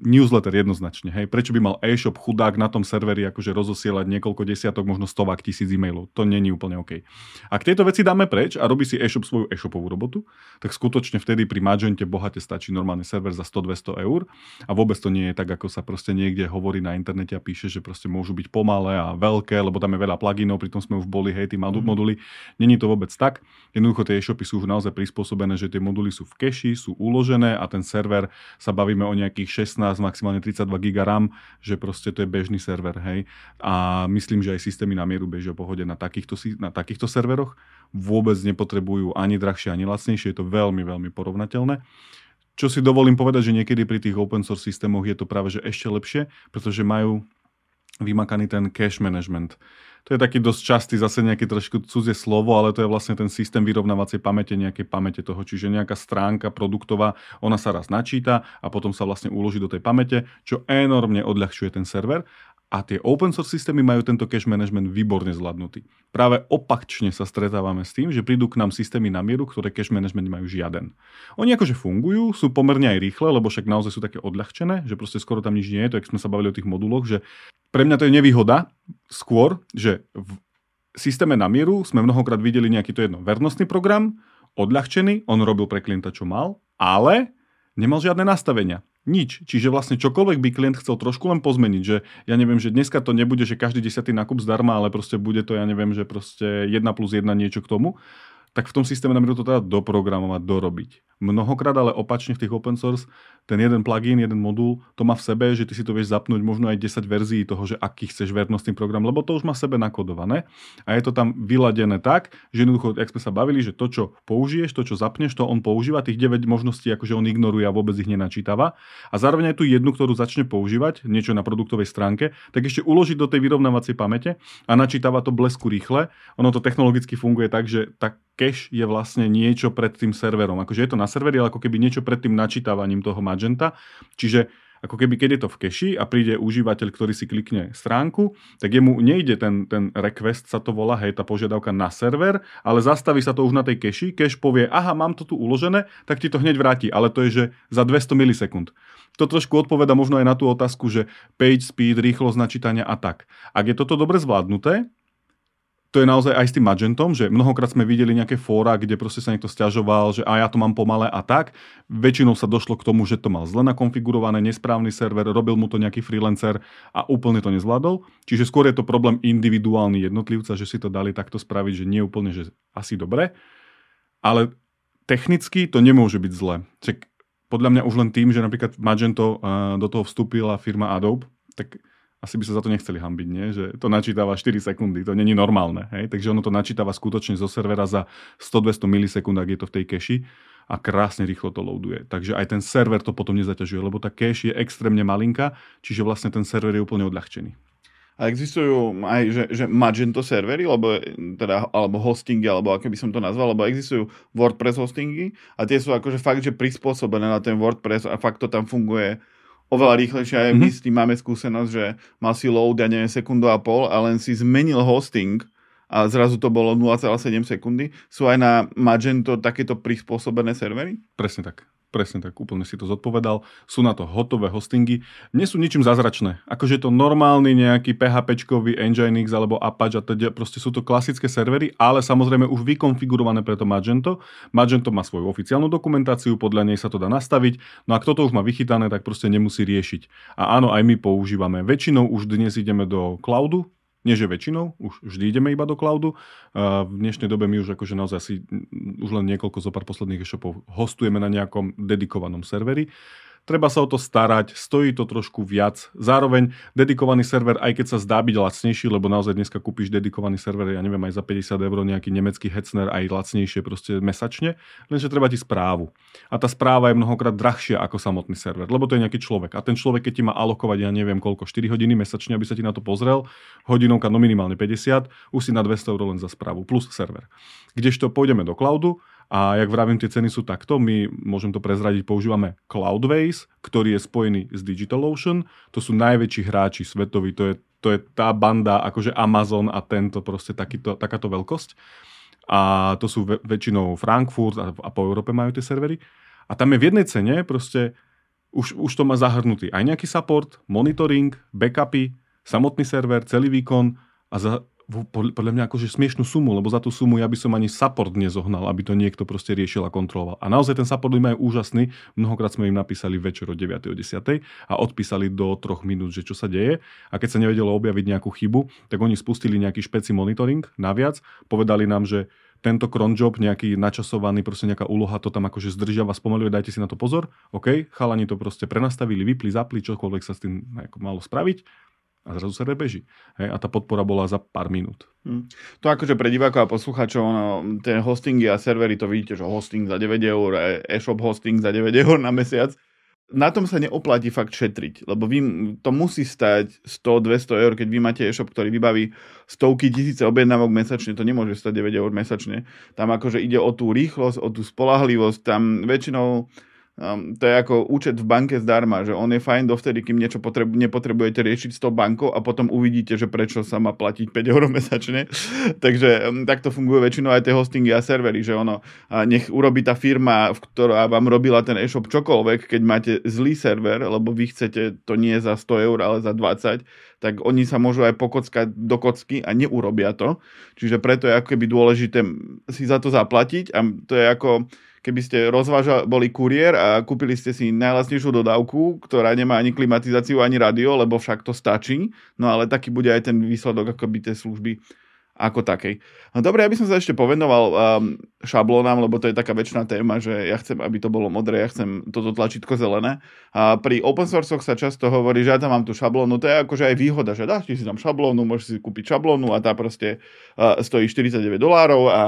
Newsletter jednoznačne, hej. Prečo by mal e-shop chudák na tom serveri akože rozosielať niekoľko desiatok, možno stovák tisíc e-mailov? To není úplne OK. Ak tieto veci dáme preč a robí si e-shop svoju e-shopovú robotu, tak skutočne vtedy pri Magente bohate stačí normálny server za 100-200 eur a vôbec to nie je tak, ako sa proste niekde hovorí na internete a píše, že proste môžu byť pomalé a veľké, lebo tam je veľa pluginov, pritom sme už boli, hej, tí mhm. moduly. Není to vôbec tak. Jednoducho tie e-shopy sú už naozaj prispôsobené, že tie moduly sú v keši, sú uložené a ten server sa bavíme o nejakých 16, maximálne 32 GB RAM, že proste to je bežný server, hej. A myslím, že aj systémy na mieru bežia pohode na takýchto, na takýchto serveroch. Vôbec nepotrebujú ani drahšie, ani lacnejšie, je to veľmi, veľmi porovnateľné. Čo si dovolím povedať, že niekedy pri tých open source systémoch je to práve že ešte lepšie, pretože majú vymakaný ten cache management. To je taký dosť častý, zase nejaké trošku cudzie slovo, ale to je vlastne ten systém vyrovnávacej pamäte, nejaké pamäte toho. Čiže nejaká stránka produktová, ona sa raz načíta a potom sa vlastne uloží do tej pamäte, čo enormne odľahčuje ten server tie open source systémy majú tento cache management výborne zvládnutý. Práve opačne sa stretávame s tým, že prídu k nám systémy na mieru, ktoré cache management majú žiaden. Oni akože fungujú, sú pomerne aj rýchle, lebo však naozaj sú také odľahčené, že proste skoro tam nič nie je, to sme sa bavili o tých moduloch, že pre mňa to je nevýhoda skôr, že v systéme na mieru sme mnohokrát videli nejaký to jedno vernostný program, odľahčený, on robil pre klienta, čo mal, ale nemal žiadne nastavenia nič. Čiže vlastne čokoľvek by klient chcel trošku len pozmeniť, že ja neviem, že dneska to nebude, že každý desiatý nákup zdarma, ale proste bude to, ja neviem, že proste 1 plus 1 niečo k tomu, tak v tom systéme nám to teda doprogramovať, dorobiť. Mnohokrát ale opačne v tých open source ten jeden plugin, jeden modul, to má v sebe, že ty si to vieš zapnúť možno aj 10 verzií toho, že aký chceš vernostný program, lebo to už má v sebe nakodované a je to tam vyladené tak, že jednoducho, jak sme sa bavili, že to, čo použiješ, to, čo zapneš, to on používa, tých 9 možností, akože on ignoruje a vôbec ich nenačítava. A zároveň aj tú jednu, ktorú začne používať, niečo na produktovej stránke, tak ešte uložiť do tej vyrovnávacej pamäte a načítava to blesku rýchle. Ono to technologicky funguje tak, že tak cache je vlastne niečo pred tým serverom. Akože je to na serveri, ale ako keby niečo pred tým načítavaním toho Magenta. Čiže ako keby keď je to v keši a príde užívateľ, ktorý si klikne stránku, tak jemu nejde ten, ten request, sa to volá, hej, tá požiadavka na server, ale zastaví sa to už na tej keši, cache povie, aha, mám to tu uložené, tak ti to hneď vráti, ale to je, že za 200 milisekúnd. To trošku odpoveda možno aj na tú otázku, že page speed, rýchlosť načítania a tak. Ak je toto dobre zvládnuté, to je naozaj aj s tým Magentom, že mnohokrát sme videli nejaké fóra, kde proste sa niekto stiažoval, že a ja to mám pomalé a tak. Väčšinou sa došlo k tomu, že to mal zle nakonfigurované, nesprávny server, robil mu to nejaký freelancer a úplne to nezvládol. Čiže skôr je to problém individuálny jednotlivca, že si to dali takto spraviť, že nie úplne, že asi dobre. Ale technicky to nemôže byť zle. Čak podľa mňa už len tým, že napríklad Magento do toho vstúpila firma Adobe, tak asi by sa za to nechceli hambiť, nie? že to načítava 4 sekundy, to není normálne. Hej? Takže ono to načítava skutočne zo servera za 100-200 milisekúnd, ak je to v tej keši a krásne rýchlo to loaduje. Takže aj ten server to potom nezaťažuje, lebo tá cache je extrémne malinká, čiže vlastne ten server je úplne odľahčený. A existujú aj že, že Magento servery, lebo, teda, alebo hostingy, alebo ako by som to nazval, lebo existujú WordPress hostingy a tie sú akože fakt, že prispôsobené na ten WordPress a fakt to tam funguje oveľa rýchlejšie. Aj my mm-hmm. s tým máme skúsenosť, že mal si load, ja neviem, sekundu a pol a len si zmenil hosting a zrazu to bolo 0,7 sekundy. Sú aj na Magento takéto prispôsobené servery? Presne tak. Presne tak, úplne si to zodpovedal. Sú na to hotové hostingy. Nie sú ničím zázračné. Akože je to normálny nejaký PHPčkový Nginx alebo Apache a teda proste sú to klasické servery, ale samozrejme už vykonfigurované pre to Magento. Magento má svoju oficiálnu dokumentáciu, podľa nej sa to dá nastaviť. No a kto to už má vychytané, tak proste nemusí riešiť. A áno, aj my používame. Väčšinou už dnes ideme do cloudu, nie že väčšinou, už vždy ideme iba do cloudu. V dnešnej dobe my už akože naozaj asi už len niekoľko zo pár posledných e-shopov hostujeme na nejakom dedikovanom serveri. Treba sa o to starať, stojí to trošku viac. Zároveň dedikovaný server, aj keď sa zdá byť lacnejší, lebo naozaj dneska kúpiš dedikovaný server, ja neviem, aj za 50 eur nejaký nemecký Hetzner, aj lacnejšie proste mesačne, lenže treba ti správu. A tá správa je mnohokrát drahšia ako samotný server, lebo to je nejaký človek. A ten človek, keď ti má alokovať, ja neviem koľko, 4 hodiny mesačne, aby sa ti na to pozrel, hodinovka no minimálne 50, už si na 200 eur len za správu, plus server. Kdežto pôjdeme do cloudu A jak vravím, tie ceny sú takto. My, môžem to prezradiť, používame Cloudways, ktorý je spojený s DigitalOcean. To sú najväčší hráči svetoví. To je, to je tá banda, akože Amazon a tento proste takýto, takáto veľkosť. A to sú väčšinou Frankfurt a, a po Európe majú tie servery. A tam je v jednej cene proste už, už to má zahrnutý aj nejaký support, monitoring, backupy, samotný server, celý výkon a za, podľa mňa akože smiešnú sumu, lebo za tú sumu ja by som ani support nezohnal, aby to niekto proste riešil a kontroloval. A naozaj ten support majú úžasný. Mnohokrát sme im napísali večer o 9. o 10. a odpísali do troch minút, že čo sa deje. A keď sa nevedelo objaviť nejakú chybu, tak oni spustili nejaký špeci monitoring naviac, povedali nám, že tento cron job, nejaký načasovaný, proste nejaká úloha to tam akože zdržiava, spomaluje, dajte si na to pozor. OK, chalani to proste prenastavili, vypli, zapli, čokoľvek sa s tým malo spraviť a zrazu server beží. Hej, a tá podpora bola za pár minút. Hmm. To akože pre divákov a poslucháčov, no, ten hostingy a servery, to vidíte, že hosting za 9 eur, e-shop hosting za 9 eur na mesiac. Na tom sa neoplatí fakt šetriť, lebo vy, to musí stať 100-200 eur, keď vy máte e-shop, ktorý vybaví stovky tisíce objednávok mesačne, to nemôže stať 9 eur mesačne. Tam akože ide o tú rýchlosť, o tú spolahlivosť, tam väčšinou Um, to je ako účet v banke zdarma, že on je fajn dovtedy, kým niečo potrebu- nepotrebujete riešiť s tou bankou a potom uvidíte, že prečo sa má platiť 5 eur mesačne. Takže um, takto fungujú väčšinou aj tie hostingy a servery, že ono, a nech urobí tá firma, v ktorá vám robila ten e-shop čokoľvek, keď máte zlý server, lebo vy chcete to nie za 100 eur, ale za 20, tak oni sa môžu aj pokockať do kocky a neurobia to. Čiže preto je ako keby dôležité si za to zaplatiť a to je ako keby ste rozvážali, boli kuriér a kúpili ste si najlasnejšiu dodávku, ktorá nemá ani klimatizáciu, ani radio, lebo však to stačí, no ale taký bude aj ten výsledok akoby tej služby ako takej. No dobre, aby som sa ešte povenoval um, šablónam, lebo to je taká väčšiná téma, že ja chcem, aby to bolo modré, ja chcem toto tlačítko zelené. A pri open source sa často hovorí, že ja tam mám tú šablónu, to je akože aj výhoda, že dáš si tam šablónu, môžeš si kúpiť šablónu a tá proste uh, stojí 49 dolárov a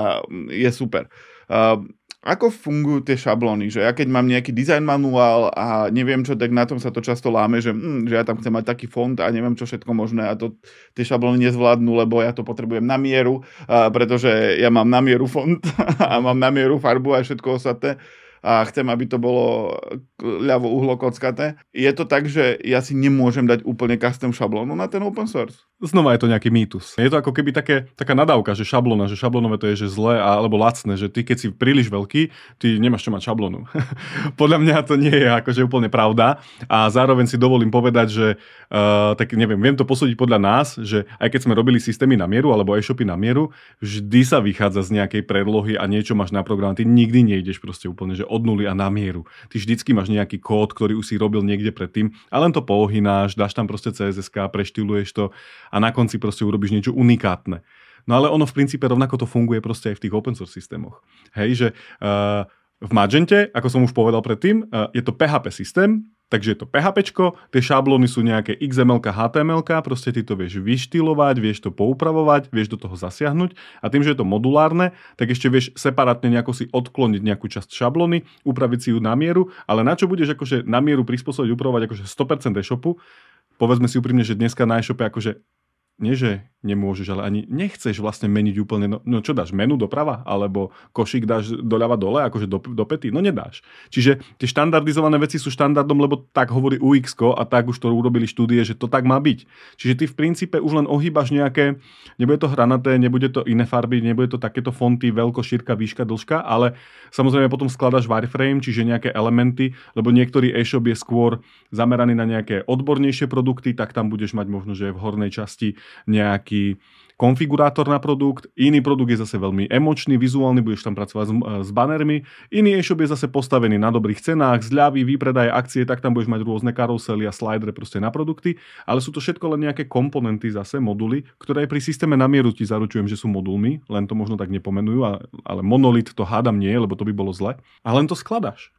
je super. Uh, ako fungujú tie šablóny? Že ja keď mám nejaký design manuál a neviem čo, tak na tom sa to často láme, že, hm, že ja tam chcem mať taký font a neviem čo všetko možné a to tie šablóny nezvládnu, lebo ja to potrebujem na mieru, a pretože ja mám na mieru font a mám na mieru farbu a všetko ostatné a chcem, aby to bolo ľavo uhlokockaté. Je to tak, že ja si nemôžem dať úplne custom šablónu na ten open source? Znova je to nejaký mýtus. Je to ako keby také, taká nadávka, že šablóna, že šablónové to je že zlé alebo lacné, že ty keď si príliš veľký, ty nemáš čo mať šablónu. Podľa mňa to nie je akože úplne pravda a zároveň si dovolím povedať, že uh, tak neviem, viem to posúdiť podľa nás, že aj keď sme robili systémy na mieru alebo e-shopy na mieru, vždy sa vychádza z nejakej predlohy a niečo máš na program. Ty nikdy nejdeš proste úplne, že od nuly a na mieru. Ty vždycky máš nejaký kód, ktorý už si robil niekde predtým a len to pohynáš, dáš tam proste CSS, preštyluješ to a na konci proste urobíš niečo unikátne. No ale ono v princípe rovnako to funguje proste aj v tých open source systémoch. Hej, že uh, v Magente, ako som už povedal predtým, uh, je to PHP systém, Takže je to PHP, tie šablóny sú nejaké XML, HTML, proste ty to vieš vyštilovať, vieš to poupravovať, vieš do toho zasiahnuť. A tým, že je to modulárne, tak ešte vieš separátne nejako si odkloniť nejakú časť šablóny, upraviť si ju na mieru, ale na čo budeš akože na mieru prispôsobiť, upravovať akože 100% e-shopu, povedzme si úprimne, že dneska na e-shope akože nie, že nemôžeš, ale ani nechceš vlastne meniť úplne, no, no čo dáš, menu doprava, alebo košík dáš doľava dole, akože do, do pety, no nedáš. Čiže tie štandardizované veci sú štandardom, lebo tak hovorí UX a tak už to urobili štúdie, že to tak má byť. Čiže ty v princípe už len ohýbaš nejaké, nebude to hranaté, nebude to iné farby, nebude to takéto fonty, veľko, šírka, výška, dĺžka, ale samozrejme potom skladaš wireframe, čiže nejaké elementy, lebo niektorý e-shop je skôr zameraný na nejaké odbornejšie produkty, tak tam budeš mať možno, že v hornej časti nejaký konfigurátor na produkt, iný produkt je zase veľmi emočný, vizuálny, budeš tam pracovať s, s banermi, iný e-shop je zase postavený na dobrých cenách, zľavy, výpredaj akcie, tak tam budeš mať rôzne karusely a slidere proste na produkty, ale sú to všetko len nejaké komponenty zase, moduly, ktoré pri systéme na mieru ti zaručujem, že sú modulmi, len to možno tak nepomenujú, ale monolit to hádam nie, lebo to by bolo zle, a len to skladaš.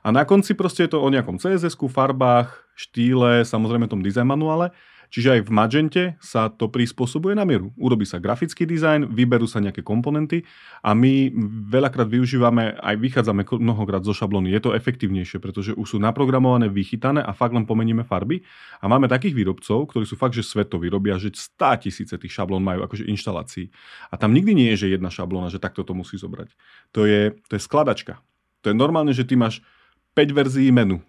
A na konci proste je to o nejakom CSS, farbách, štýle, samozrejme tom design manuále Čiže aj v Magente sa to prispôsobuje na mieru. Urobí sa grafický dizajn, vyberú sa nejaké komponenty a my veľakrát využívame, aj vychádzame mnohokrát zo šablóny. Je to efektívnejšie, pretože už sú naprogramované, vychytané a fakt len pomeníme farby. A máme takých výrobcov, ktorí sú fakt, že svetoví, robia, že 100 tisíce tých šablón majú akože inštalácií. A tam nikdy nie je, že jedna šablóna, že takto to musí zobrať. To je, to je skladačka. To je normálne, že ty máš 5 verzií menu,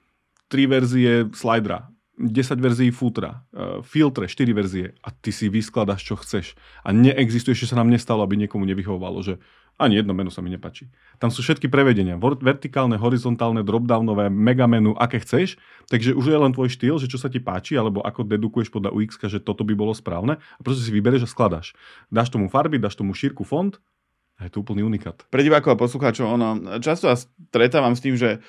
3 verzie slidera, 10 verzií futra, e, filtre, 4 verzie a ty si vyskladaš, čo chceš. A neexistuje, že sa nám nestalo, aby niekomu nevyhovovalo, že ani jedno menu sa mi nepačí. Tam sú všetky prevedenia. Vertikálne, horizontálne, dropdownové, mega menu, aké chceš. Takže už je len tvoj štýl, že čo sa ti páči, alebo ako dedukuješ podľa UX, že toto by bolo správne. A proste si vybereš a skladaš. Dáš tomu farby, dáš tomu šírku font a je to úplný unikát. Pre divákov a poslucháčov, ono, často ja stretávam s tým, že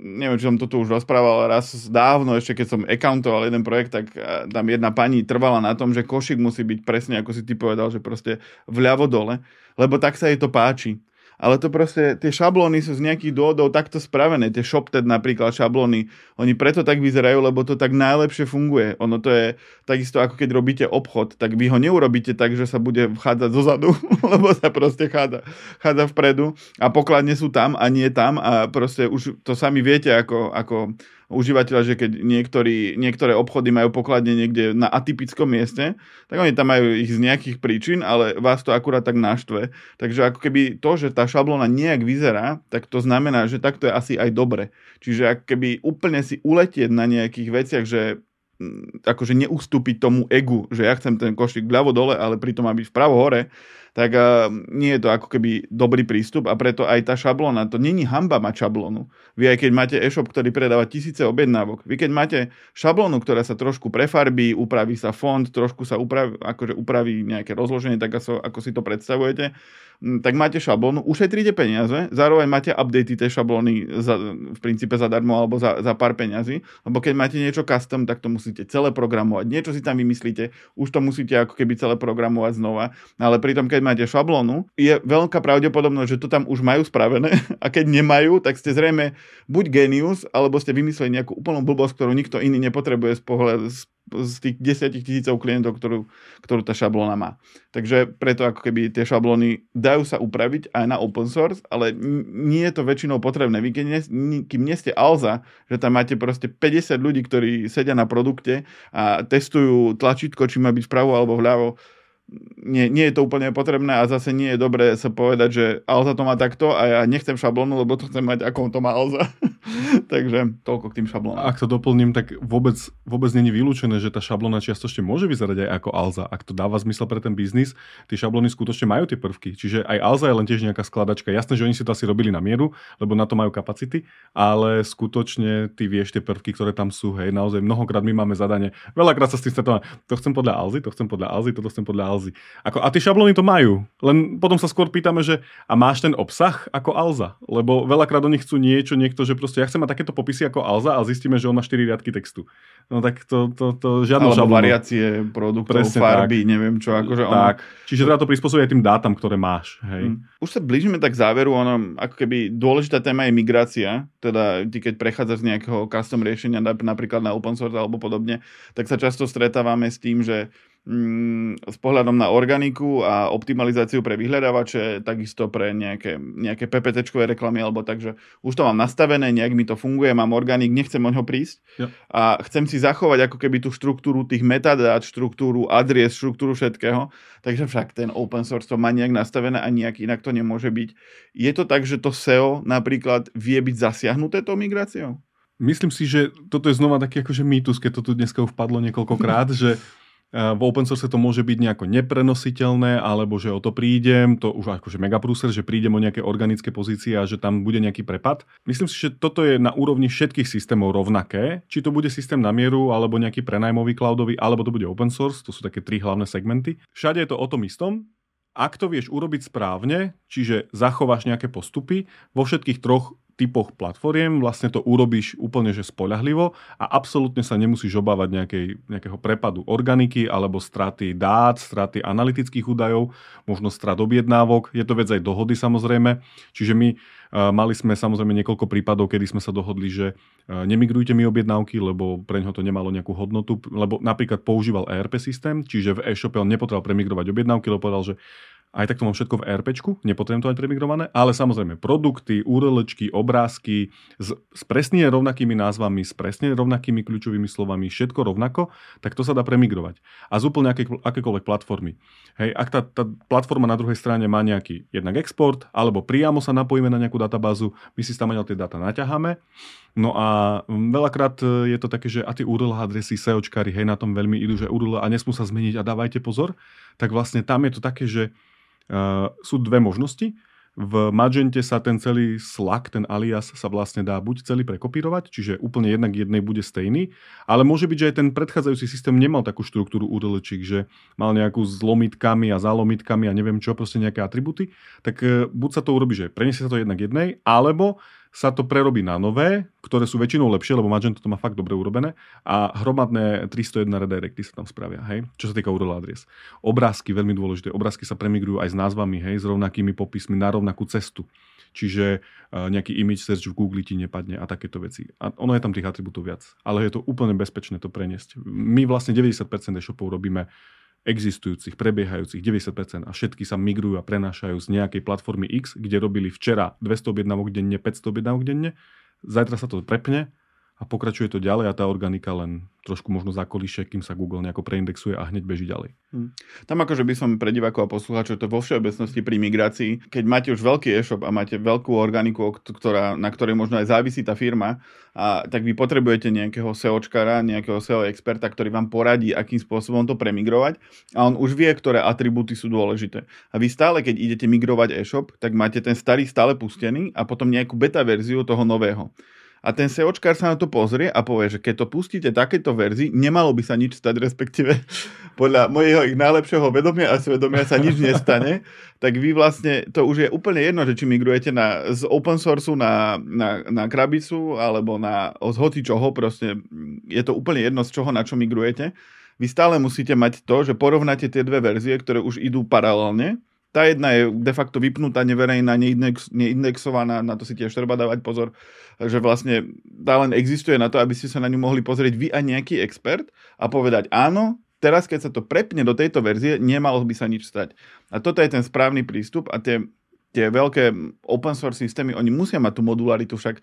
neviem, či som to tu už rozprával, raz dávno, ešte keď som accountoval jeden projekt, tak eh, tam jedna pani trvala na tom, že košík musí byť presne, ako si ty povedal, že proste vľavo dole, lebo tak sa jej to páči ale to proste, tie šablóny sú z nejakých dôvodov takto spravené, tie ShopTed napríklad šablóny, oni preto tak vyzerajú, lebo to tak najlepšie funguje. Ono to je takisto ako keď robíte obchod, tak vy ho neurobíte tak, že sa bude vchádzať zozadu, lebo sa proste chádza, chádza vpredu a pokladne sú tam a nie tam a proste už to sami viete ako, ako užívateľa, že keď niektorí, niektoré obchody majú pokladne niekde na atypickom mieste, tak oni tam majú ich z nejakých príčin, ale vás to akurát tak naštve. Takže ako keby to, že tá šablóna nejak vyzerá, tak to znamená, že takto je asi aj dobre. Čiže ako keby úplne si uletieť na nejakých veciach, že mm, akože neustúpiť tomu egu, že ja chcem ten košík vľavo dole, ale pritom má byť vpravo hore, tak uh, nie je to ako keby dobrý prístup a preto aj tá šablóna, to není hamba mať šablónu. Vy aj keď máte e-shop, ktorý predáva tisíce objednávok, vy keď máte šablónu, ktorá sa trošku prefarbí, upraví sa fond, trošku sa upraví, akože upraví nejaké rozloženie, tak ako, ako si to predstavujete, tak máte šablónu, ušetríte peniaze, zároveň máte updaty tej šablóny za, v princípe zadarmo alebo za, za pár peňazí, lebo keď máte niečo custom, tak to musíte celé programovať. Niečo si tam vymyslíte, už to musíte ako keby celé programovať znova, ale pritom keď máte šablónu, je veľká pravdepodobnosť, že to tam už majú spravené a keď nemajú, tak ste zrejme buď genius, alebo ste vymysleli nejakú úplnú blbosť, ktorú nikto iný nepotrebuje z pohľadu, z z tých 10 tisícov klientov, ktorú, ktorú tá šablóna má. Takže preto ako keby tie šablóny dajú sa upraviť aj na open source, ale nie je to väčšinou potrebné. Vy keď nie, kým nie ste Alza, že tam máte proste 50 ľudí, ktorí sedia na produkte a testujú tlačítko, či má byť vpravo alebo vľavo, nie, nie je to úplne potrebné a zase nie je dobré sa povedať, že Alza to má takto a ja nechcem šablónu, lebo to chcem mať, ako to má Alza. Takže toľko k tým šablónom. Ak to doplním, tak vôbec, vôbec není vylúčené, že tá šablóna čiastočne môže vyzerať aj ako Alza. Ak to dáva zmysel pre ten biznis, tie šablóny skutočne majú tie prvky. Čiže aj Alza je len tiež nejaká skladačka. Jasné, že oni si to asi robili na mieru, lebo na to majú kapacity, ale skutočne ty vieš tie prvky, ktoré tam sú. Hej, naozaj mnohokrát my máme zadanie. Veľakrát sa s tým stretávam. To chcem podľa Alzy, to chcem podľa Alzy, toto chcem podľa Alzy. Ako, a tie šablóny to majú. Len potom sa skôr pýtame, že a máš ten obsah ako Alza? Lebo veľakrát oni chcú niečo, niekto, že proste ja chcem mať takéto popisy ako Alza a zistíme, že on má 4 riadky textu. No tak to, to, to žiadno Alebo šablónu. variácie produktov, Presne farby, tak. neviem čo. Akože tak. Ono... Čiže teda to prispôsobuje aj tým dátam, ktoré máš. Hej. Mm. Už sa blížime tak k záveru, ono, ako keby dôležitá téma je migrácia, teda ty keď prechádzaš z nejakého custom riešenia napríklad na open source alebo podobne, tak sa často stretávame s tým, že s pohľadom na organiku a optimalizáciu pre vyhľadávače, takisto pre nejaké, nejaké PPT reklamy, alebo takže už to mám nastavené, nejak mi to funguje, mám organik, nechcem o ňo prísť ja. a chcem si zachovať ako keby tú štruktúru tých metadát, štruktúru adries, štruktúru všetkého, takže však ten open source to má nejak nastavené a nejak inak to nemôže byť. Je to tak, že to SEO napríklad vie byť zasiahnuté tou migráciou? Myslím si, že toto je znova taký akože mýtus, keď to tu dneska už vpadlo niekoľkokrát, že v open source to môže byť nejako neprenositeľné, alebo že o to prídem, to už akože mega prúser, že prídem o nejaké organické pozície a že tam bude nejaký prepad. Myslím si, že toto je na úrovni všetkých systémov rovnaké, či to bude systém na mieru, alebo nejaký prenajmový cloudový, alebo to bude open source, to sú také tri hlavné segmenty. Všade je to o tom istom, ak to vieš urobiť správne, čiže zachováš nejaké postupy, vo všetkých troch typoch platformiem vlastne to urobíš úplne že spoľahlivo a absolútne sa nemusíš obávať nejakej, nejakého prepadu organiky alebo straty dát, straty analytických údajov, možno strat objednávok. Je to vec aj dohody samozrejme. Čiže my uh, mali sme samozrejme niekoľko prípadov, kedy sme sa dohodli, že uh, nemigrujte mi objednávky, lebo pre ňoho to nemalo nejakú hodnotu, lebo napríklad používal ERP systém, čiže v e-shope on nepotreboval premigrovať objednávky, lebo povedal, že aj tak to mám všetko v ERPčku, nepotrebujem to mať premigrované, ale samozrejme produkty, URLčky, obrázky s, s presne rovnakými názvami, s presne rovnakými kľúčovými slovami, všetko rovnako, tak to sa dá premigrovať. A z úplne aké, akékoľvek platformy. Hej, ak tá, tá platforma na druhej strane má nejaký jednak export, alebo priamo sa napojíme na nejakú databázu, my si tam tie dáta naťaháme, No a veľakrát e, je to také, že a tie URL adresy SEOčkári, hej, na tom veľmi idú, že URL a nesmú sa zmeniť a dávajte pozor, tak vlastne tam je to také, že sú dve možnosti. V Magente sa ten celý Slack, ten alias sa vlastne dá buď celý prekopírovať, čiže úplne jednak jednej bude stejný, ale môže byť, že aj ten predchádzajúci systém nemal takú štruktúru URLčík, že mal nejakú s lomitkami a zálomitkami a neviem čo, proste nejaké atributy, tak e, buď sa to urobí, že preniesie sa to jednak jednej, alebo sa to prerobí na nové, ktoré sú väčšinou lepšie, lebo Magento to má fakt dobre urobené a hromadné 301 redirecty sa tam spravia, hej, čo sa týka URL adres. Obrázky, veľmi dôležité, obrázky sa premigrujú aj s názvami, hej, s rovnakými popismi na rovnakú cestu. Čiže uh, nejaký image search v Google ti nepadne a takéto veci. A ono je tam tých atribútov viac, ale je to úplne bezpečné to preniesť. My vlastne 90% e-shopov robíme existujúcich, prebiehajúcich 90% a všetky sa migrujú a prenášajú z nejakej platformy X, kde robili včera 200 objednávok denne, 500 objednávok denne, zajtra sa to prepne a pokračuje to ďalej a tá organika len trošku možno zakoliše, kým sa Google nejako preindexuje a hneď beží ďalej. Hmm. Tam akože by som pre divákov a poslucháčov to vo všeobecnosti pri migrácii, keď máte už veľký e-shop a máte veľkú organiku, ktorá, na ktorej možno aj závisí tá firma, a, tak vy potrebujete nejakého SEOčkara, nejakého SEO experta, ktorý vám poradí, akým spôsobom to premigrovať a on už vie, ktoré atribúty sú dôležité. A vy stále, keď idete migrovať e-shop, tak máte ten starý stále pustený a potom nejakú beta verziu toho nového a ten SEOčkár sa na to pozrie a povie, že keď to pustíte takéto verzii, nemalo by sa nič stať, respektíve podľa mojho ich najlepšieho vedomia a svedomia sa nič nestane, tak vy vlastne, to už je úplne jedno, že či migrujete na, z open sourceu na, na, na krabicu alebo na z hoci čoho, proste je to úplne jedno, z čoho na čo migrujete. Vy stále musíte mať to, že porovnáte tie dve verzie, ktoré už idú paralelne tá jedna je de facto vypnutá, neverejná, neindex, neindexovaná, na to si tiež treba dávať pozor, že vlastne tá len existuje na to, aby ste sa na ňu mohli pozrieť vy a nejaký expert a povedať áno, teraz keď sa to prepne do tejto verzie, nemalo by sa nič stať. A toto je ten správny prístup a tie, tie veľké open source systémy, oni musia mať tú modularitu, však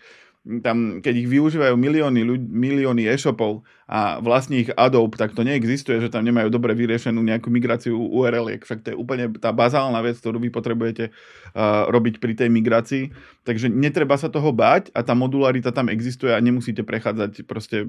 tam, keď ich využívajú milióny, ľudí, milióny e-shopov a vlastní ich Adobe, tak to neexistuje, že tam nemajú dobre vyriešenú nejakú migráciu url Však to je úplne tá bazálna vec, ktorú vy potrebujete robiť pri tej migrácii. Takže netreba sa toho báť a tá modularita tam existuje a nemusíte prechádzať proste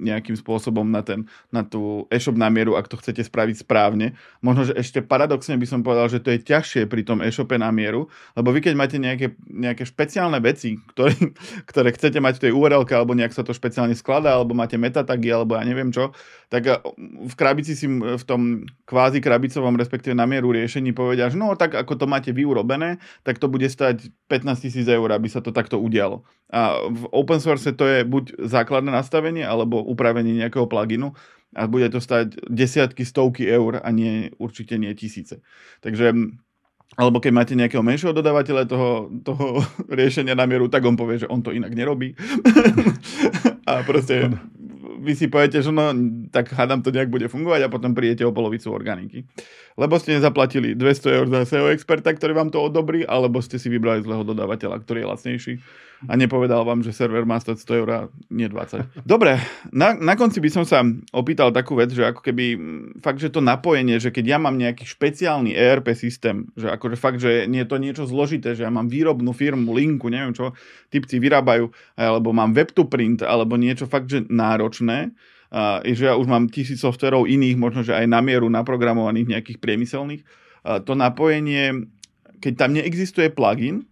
nejakým spôsobom na, ten, na tú e-shop na mieru, ak to chcete spraviť správne. Možno, že ešte paradoxne by som povedal, že to je ťažšie pri tom e-shope na mieru, lebo vy keď máte nejaké, nejaké špeciálne veci, ktoré, ktoré chcete mať v tej URL alebo nejak sa to špeciálne skladá, alebo máte metatagy, alebo ja neviem čo, tak eh, v krabici si v tom kvázi krabicovom, respektíve na mieru riešení povedia, že no tak ako to máte vy urobené, tak to bude stať 15 tisíc eur, aby sa to takto udialo. A v open source to je buď základné nastavenie, alebo upravenie nejakého pluginu a bude to stať desiatky, stovky eur a nie, určite nie tisíce. Takže alebo keď máte nejakého menšieho dodávateľa toho, toho riešenia na mieru, tak on povie, že on to inak nerobí. a proste vy si poviete, že no, tak hádam to nejak bude fungovať a potom prídete o polovicu organiky. Lebo ste nezaplatili 200 eur za SEO experta, ktorý vám to odobrí, alebo ste si vybrali zlého dodávateľa, ktorý je lacnejší a nepovedal vám, že server má stať 100 eur a nie 20. Dobre, na, na konci by som sa opýtal takú vec, že ako keby fakt, že to napojenie, že keď ja mám nejaký špeciálny ERP systém, že akože fakt, že nie je to niečo zložité, že ja mám výrobnú firmu, linku, neviem čo, typci vyrábajú, alebo mám web to print, alebo niečo fakt, že náročné, a, že ja už mám tisíc softverov iných, možno, že aj na mieru naprogramovaných nejakých priemyselných, to napojenie, keď tam neexistuje plugin,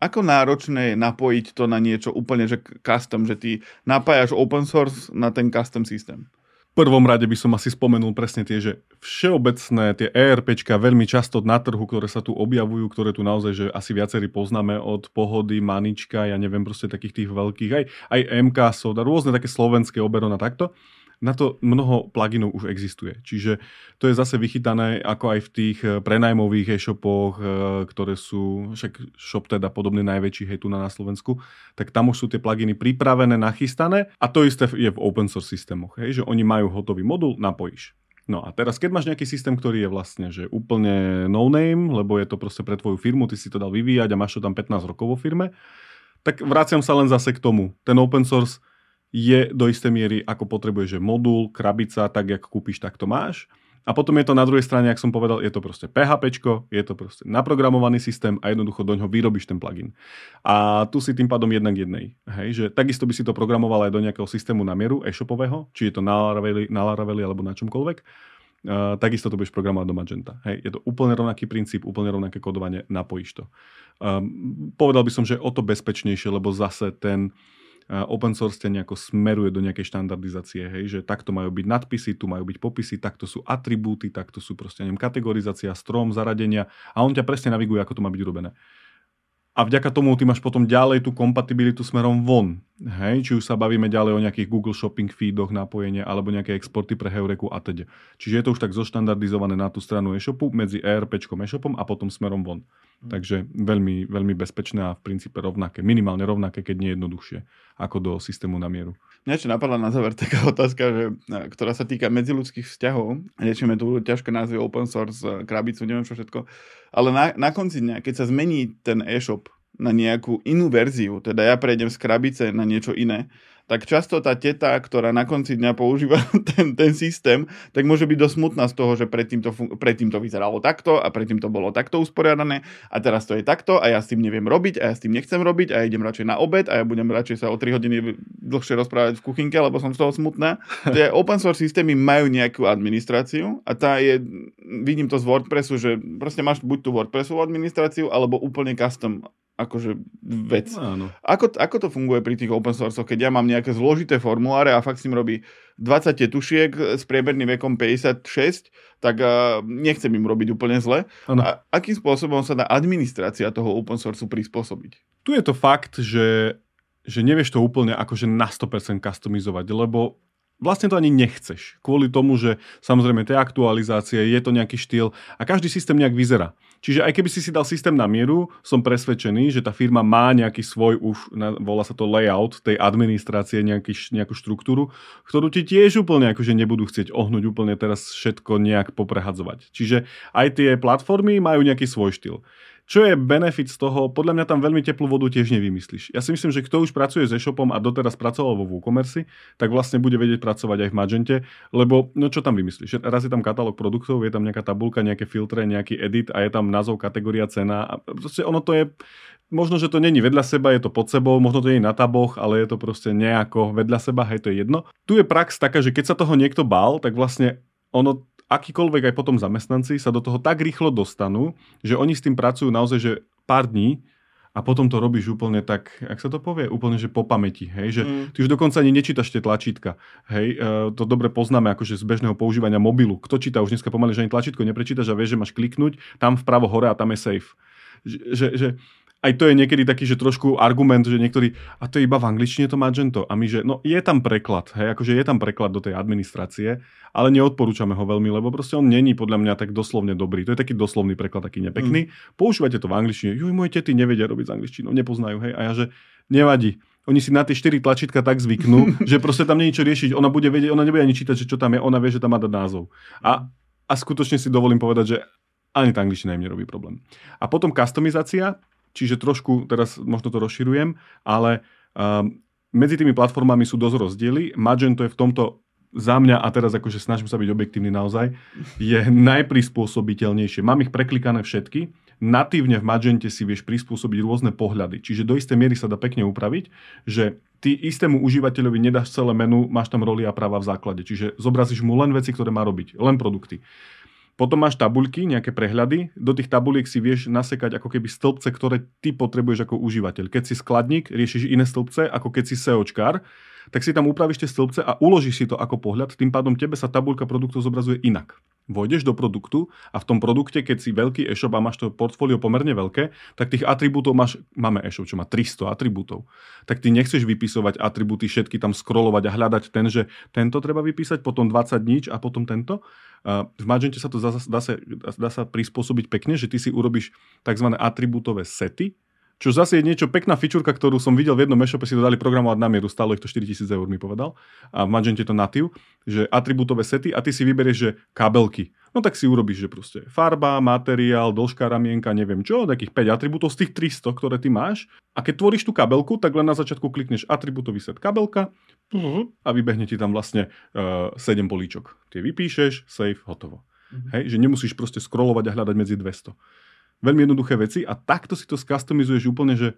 ako náročné je napojiť to na niečo úplne že custom, že ty napájaš open source na ten custom systém? prvom rade by som asi spomenul presne tie, že všeobecné tie ERPčka veľmi často na trhu, ktoré sa tu objavujú, ktoré tu naozaj, že asi viacerí poznáme od pohody, manička, ja neviem, proste takých tých veľkých, aj, aj MK, Soda, rôzne také slovenské oberona takto na to mnoho pluginov už existuje. Čiže to je zase vychytané ako aj v tých eh, prenajmových e-shopoch, eh, ktoré sú, však shop teda podobný najväčší hej tu na, Slovensku, tak tam už sú tie pluginy pripravené, nachystané a to isté je v open source systémoch, hej, že oni majú hotový modul, napojíš. No a teraz, keď máš nejaký systém, ktorý je vlastne že úplne no name, lebo je to proste pre tvoju firmu, ty si to dal vyvíjať a máš to tam 15 rokov vo firme, tak vraciam sa len zase k tomu. Ten open source je do istej miery, ako potrebuješ, že modul, krabica, tak jak kúpiš, tak to máš. A potom je to na druhej strane, ak som povedal, je to proste PHP, je to proste naprogramovaný systém a jednoducho do ňoho vyrobíš ten plugin. A tu si tým pádom jednak jednej. Hej, že takisto by si to programoval aj do nejakého systému na mieru e-shopového, či je to na Laravelli, na Laravelli alebo na čomkoľvek. Uh, takisto to budeš programovať do Magenta. Hej, je to úplne rovnaký princíp, úplne rovnaké kodovanie, napojíš to. Um, povedal by som, že o to bezpečnejšie, lebo zase ten, open source nejako smeruje do nejakej štandardizácie, hej, že takto majú byť nadpisy, tu majú byť popisy, takto sú atribúty, takto sú proste, neviem, kategorizácia, strom, zaradenia a on ťa presne naviguje, ako to má byť urobené. A vďaka tomu ty máš potom ďalej tú kompatibilitu smerom von. Hej? Či už sa bavíme ďalej o nejakých Google Shopping feedoch napojenia alebo nejaké exporty pre Heureku a teda. Čiže je to už tak zoštandardizované na tú stranu e-shopu medzi ERPčkom e-shopom a potom smerom von. Mm. Takže veľmi, veľmi bezpečné a v princípe rovnaké, minimálne rovnaké, keď nie jednoduchšie ako do systému na mieru. Mňa čo napadla na záver taká otázka, že, ktorá sa týka medziludských vzťahov. Riešime tu ťažké názvy open source, krabicu, neviem čo všetko. Ale na, na konci dňa, keď sa zmení ten e-shop na nejakú inú verziu, teda ja prejdem z krabice na niečo iné, tak často tá teta, ktorá na konci dňa používa ten, ten systém, tak môže byť dosť smutná z toho, že predtým to, predtým to vyzeralo takto a predtým to bolo takto usporiadané a teraz to je takto a ja s tým neviem robiť a ja s tým nechcem robiť a ja idem radšej na obed a ja budem radšej sa o 3 hodiny dlhšie rozprávať v kuchynke, lebo som z toho smutná. Tie open source systémy majú nejakú administráciu a tá je, vidím to z WordPressu, že proste máš buď tú WordPressovú administráciu alebo úplne custom akože vec. Áno. Ako, ako to funguje pri tých open source, keď ja mám nejaké zložité formuláre a fakt si mi robí 20 tetušiek s priemerným vekom 56, tak uh, nechcem im robiť úplne zle. A akým spôsobom sa dá administrácia toho open source prispôsobiť? Tu je to fakt, že, že nevieš to úplne akože na 100% customizovať, lebo vlastne to ani nechceš. Kvôli tomu, že samozrejme tie aktualizácie, je to nejaký štýl a každý systém nejak vyzerá. Čiže aj keby si si dal systém na mieru, som presvedčený, že tá firma má nejaký svoj, už volá sa to layout tej administrácie, nejaký, nejakú štruktúru, ktorú ti tiež úplne akože nebudú chcieť ohnúť úplne teraz všetko nejak poprehadzovať. Čiže aj tie platformy majú nejaký svoj štýl. Čo je benefit z toho? Podľa mňa tam veľmi teplú vodu tiež nevymyslíš. Ja si myslím, že kto už pracuje s e-shopom a doteraz pracoval vo WooCommerce, tak vlastne bude vedieť pracovať aj v Magente, lebo no čo tam vymyslíš? Raz je tam katalóg produktov, je tam nejaká tabulka, nejaké filtre, nejaký edit a je tam názov, kategória, cena a proste ono to je možno, že to není vedľa seba, je to pod sebou, možno to nie je na taboch, ale je to proste nejako vedľa seba, hej, to je jedno. Tu je prax taká, že keď sa toho niekto bál, tak vlastne ono akýkoľvek aj potom zamestnanci sa do toho tak rýchlo dostanú, že oni s tým pracujú naozaj, že pár dní a potom to robíš úplne tak, ak sa to povie, úplne, že po pamäti, hej, že mm. ty už dokonca ani nečítaš tie tlačítka, hej, e, to dobre poznáme akože z bežného používania mobilu. Kto číta už dneska pomaly, že ani tlačítko neprečítaš a vieš, že máš kliknúť tam vpravo hore a tam je safe. Že, že, aj to je niekedy taký, že trošku argument, že niektorí, a to je iba v angličtine to Magento. A my, že no je tam preklad, hej, akože je tam preklad do tej administrácie, ale neodporúčame ho veľmi, lebo proste on není podľa mňa tak doslovne dobrý. To je taký doslovný preklad, taký nepekný. Mm. Používajte to v angličtine. Juj, moje tety nevedia robiť s angličtinou, nepoznajú, hej. A ja, že nevadí. Oni si na tie štyri tlačítka tak zvyknú, že proste tam nie je čo riešiť. Ona bude vedieť, ona nebude ani čítať, že čo tam je, ona vie, že tam má dať názov. A, a skutočne si dovolím povedať, že ani tá angličtina im nerobí problém. A potom customizácia, čiže trošku teraz možno to rozširujem, ale um, medzi tými platformami sú dosť rozdiely. Magento je v tomto za mňa, a teraz akože snažím sa byť objektívny naozaj, je najprispôsobiteľnejšie. Mám ich preklikané všetky. Natívne v Magente si vieš prispôsobiť rôzne pohľady. Čiže do istej miery sa dá pekne upraviť, že ty istému užívateľovi nedáš celé menu, máš tam roli a práva v základe. Čiže zobrazíš mu len veci, ktoré má robiť, len produkty. Potom máš tabuľky, nejaké prehľady. Do tých tabuliek si vieš nasekať ako keby stĺpce, ktoré ty potrebuješ ako užívateľ. Keď si skladník, riešiš iné stĺpce, ako keď si SEOčkár, tak si tam upravíš tie stĺpce a uložíš si to ako pohľad. Tým pádom tebe sa tabuľka produktov zobrazuje inak. Vojdeš do produktu a v tom produkte, keď si veľký e-shop a máš to portfólio pomerne veľké, tak tých atribútov máš, máme e-shop, čo má 300 atribútov. Tak ty nechceš vypisovať atribúty, všetky tam scrollovať a hľadať ten, že tento treba vypísať, potom 20 nič a potom tento v Magente sa to dá, dá, sa, dá sa prispôsobiť pekne, že ty si urobíš tzv. atribútové sety, čo zase je niečo pekná fičurka, ktorú som videl v jednom e-shope, si to dali programovať na mieru, stalo ich to 4000 eur, mi povedal. A v Magente to natív, že atribútové sety a ty si vyberieš, že kabelky. No tak si urobíš, že proste farba, materiál, dĺžka ramienka, neviem čo, takých 5 atribútov z tých 300, ktoré ty máš. A keď tvoríš tú kabelku, tak len na začiatku klikneš atribútový set kabelka a vybehne ti tam vlastne uh, 7 políčok. Tie vypíšeš, save, hotovo. Mm-hmm. Hej, že nemusíš proste scrollovať a hľadať medzi 200 veľmi jednoduché veci a takto si to skastomizuješ úplne, že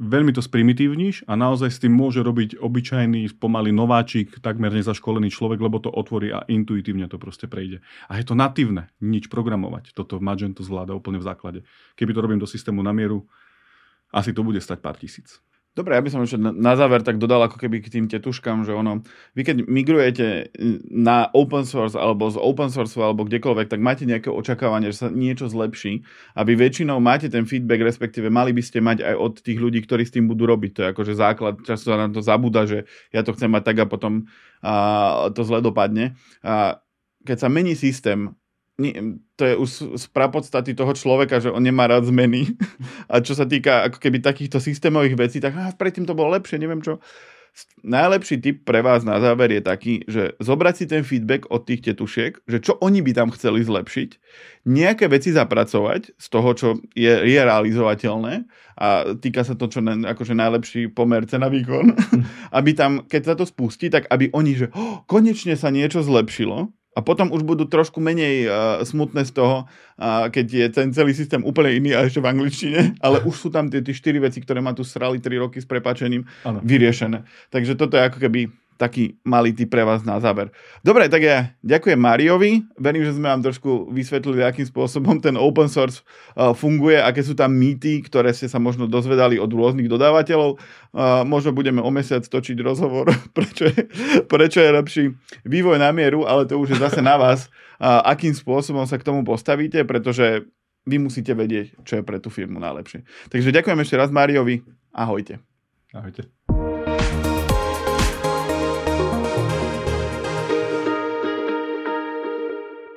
veľmi to sprimitívniš a naozaj s tým môže robiť obyčajný, pomaly nováčik, takmer nezaškolený človek, lebo to otvorí a intuitívne to proste prejde. A je to natívne, nič programovať. Toto Magento zvláda úplne v základe. Keby to robím do systému na mieru, asi to bude stať pár tisíc. Dobre, ja by som ešte na záver tak dodal ako keby k tým tetuškám, že ono, vy keď migrujete na open source alebo z open source alebo kdekoľvek, tak máte nejaké očakávanie, že sa niečo zlepší a vy väčšinou máte ten feedback, respektíve mali by ste mať aj od tých ľudí, ktorí s tým budú robiť. To je akože základ, často sa na to zabúda, že ja to chcem mať tak a potom a, to zle dopadne. A keď sa mení systém, to je už z prapodstaty toho človeka, že on nemá rád zmeny. A čo sa týka ako keby takýchto systémových vecí, tak ah, predtým to bolo lepšie, neviem čo. Najlepší tip pre vás na záver je taký, že zobrať si ten feedback od tých tetušiek, že čo oni by tam chceli zlepšiť, nejaké veci zapracovať z toho, čo je, je realizovateľné a týka sa to, čo ne, akože najlepší pomer cena výkon, aby tam, keď sa to spustí, tak aby oni, že oh, konečne sa niečo zlepšilo, a potom už budú trošku menej uh, smutné z toho, uh, keď je ten celý systém úplne iný a ešte v angličtine, ale už sú tam tie, tie štyri veci, ktoré ma tu srali 3 roky s prepačením, ano. vyriešené. Takže toto je ako keby taký malý tip pre vás na záver. Dobre, tak ja ďakujem Mariovi. Verím, že sme vám trošku vysvetlili, akým spôsobom ten open source uh, funguje, aké sú tam mýty, ktoré ste sa možno dozvedali od rôznych dodávateľov. Uh, možno budeme o mesiac točiť rozhovor, prečo je, prečo je lepší vývoj na mieru, ale to už je zase na vás, uh, akým spôsobom sa k tomu postavíte, pretože vy musíte vedieť, čo je pre tú firmu najlepšie. Takže ďakujem ešte raz Mariovi. Ahojte. Ahojte.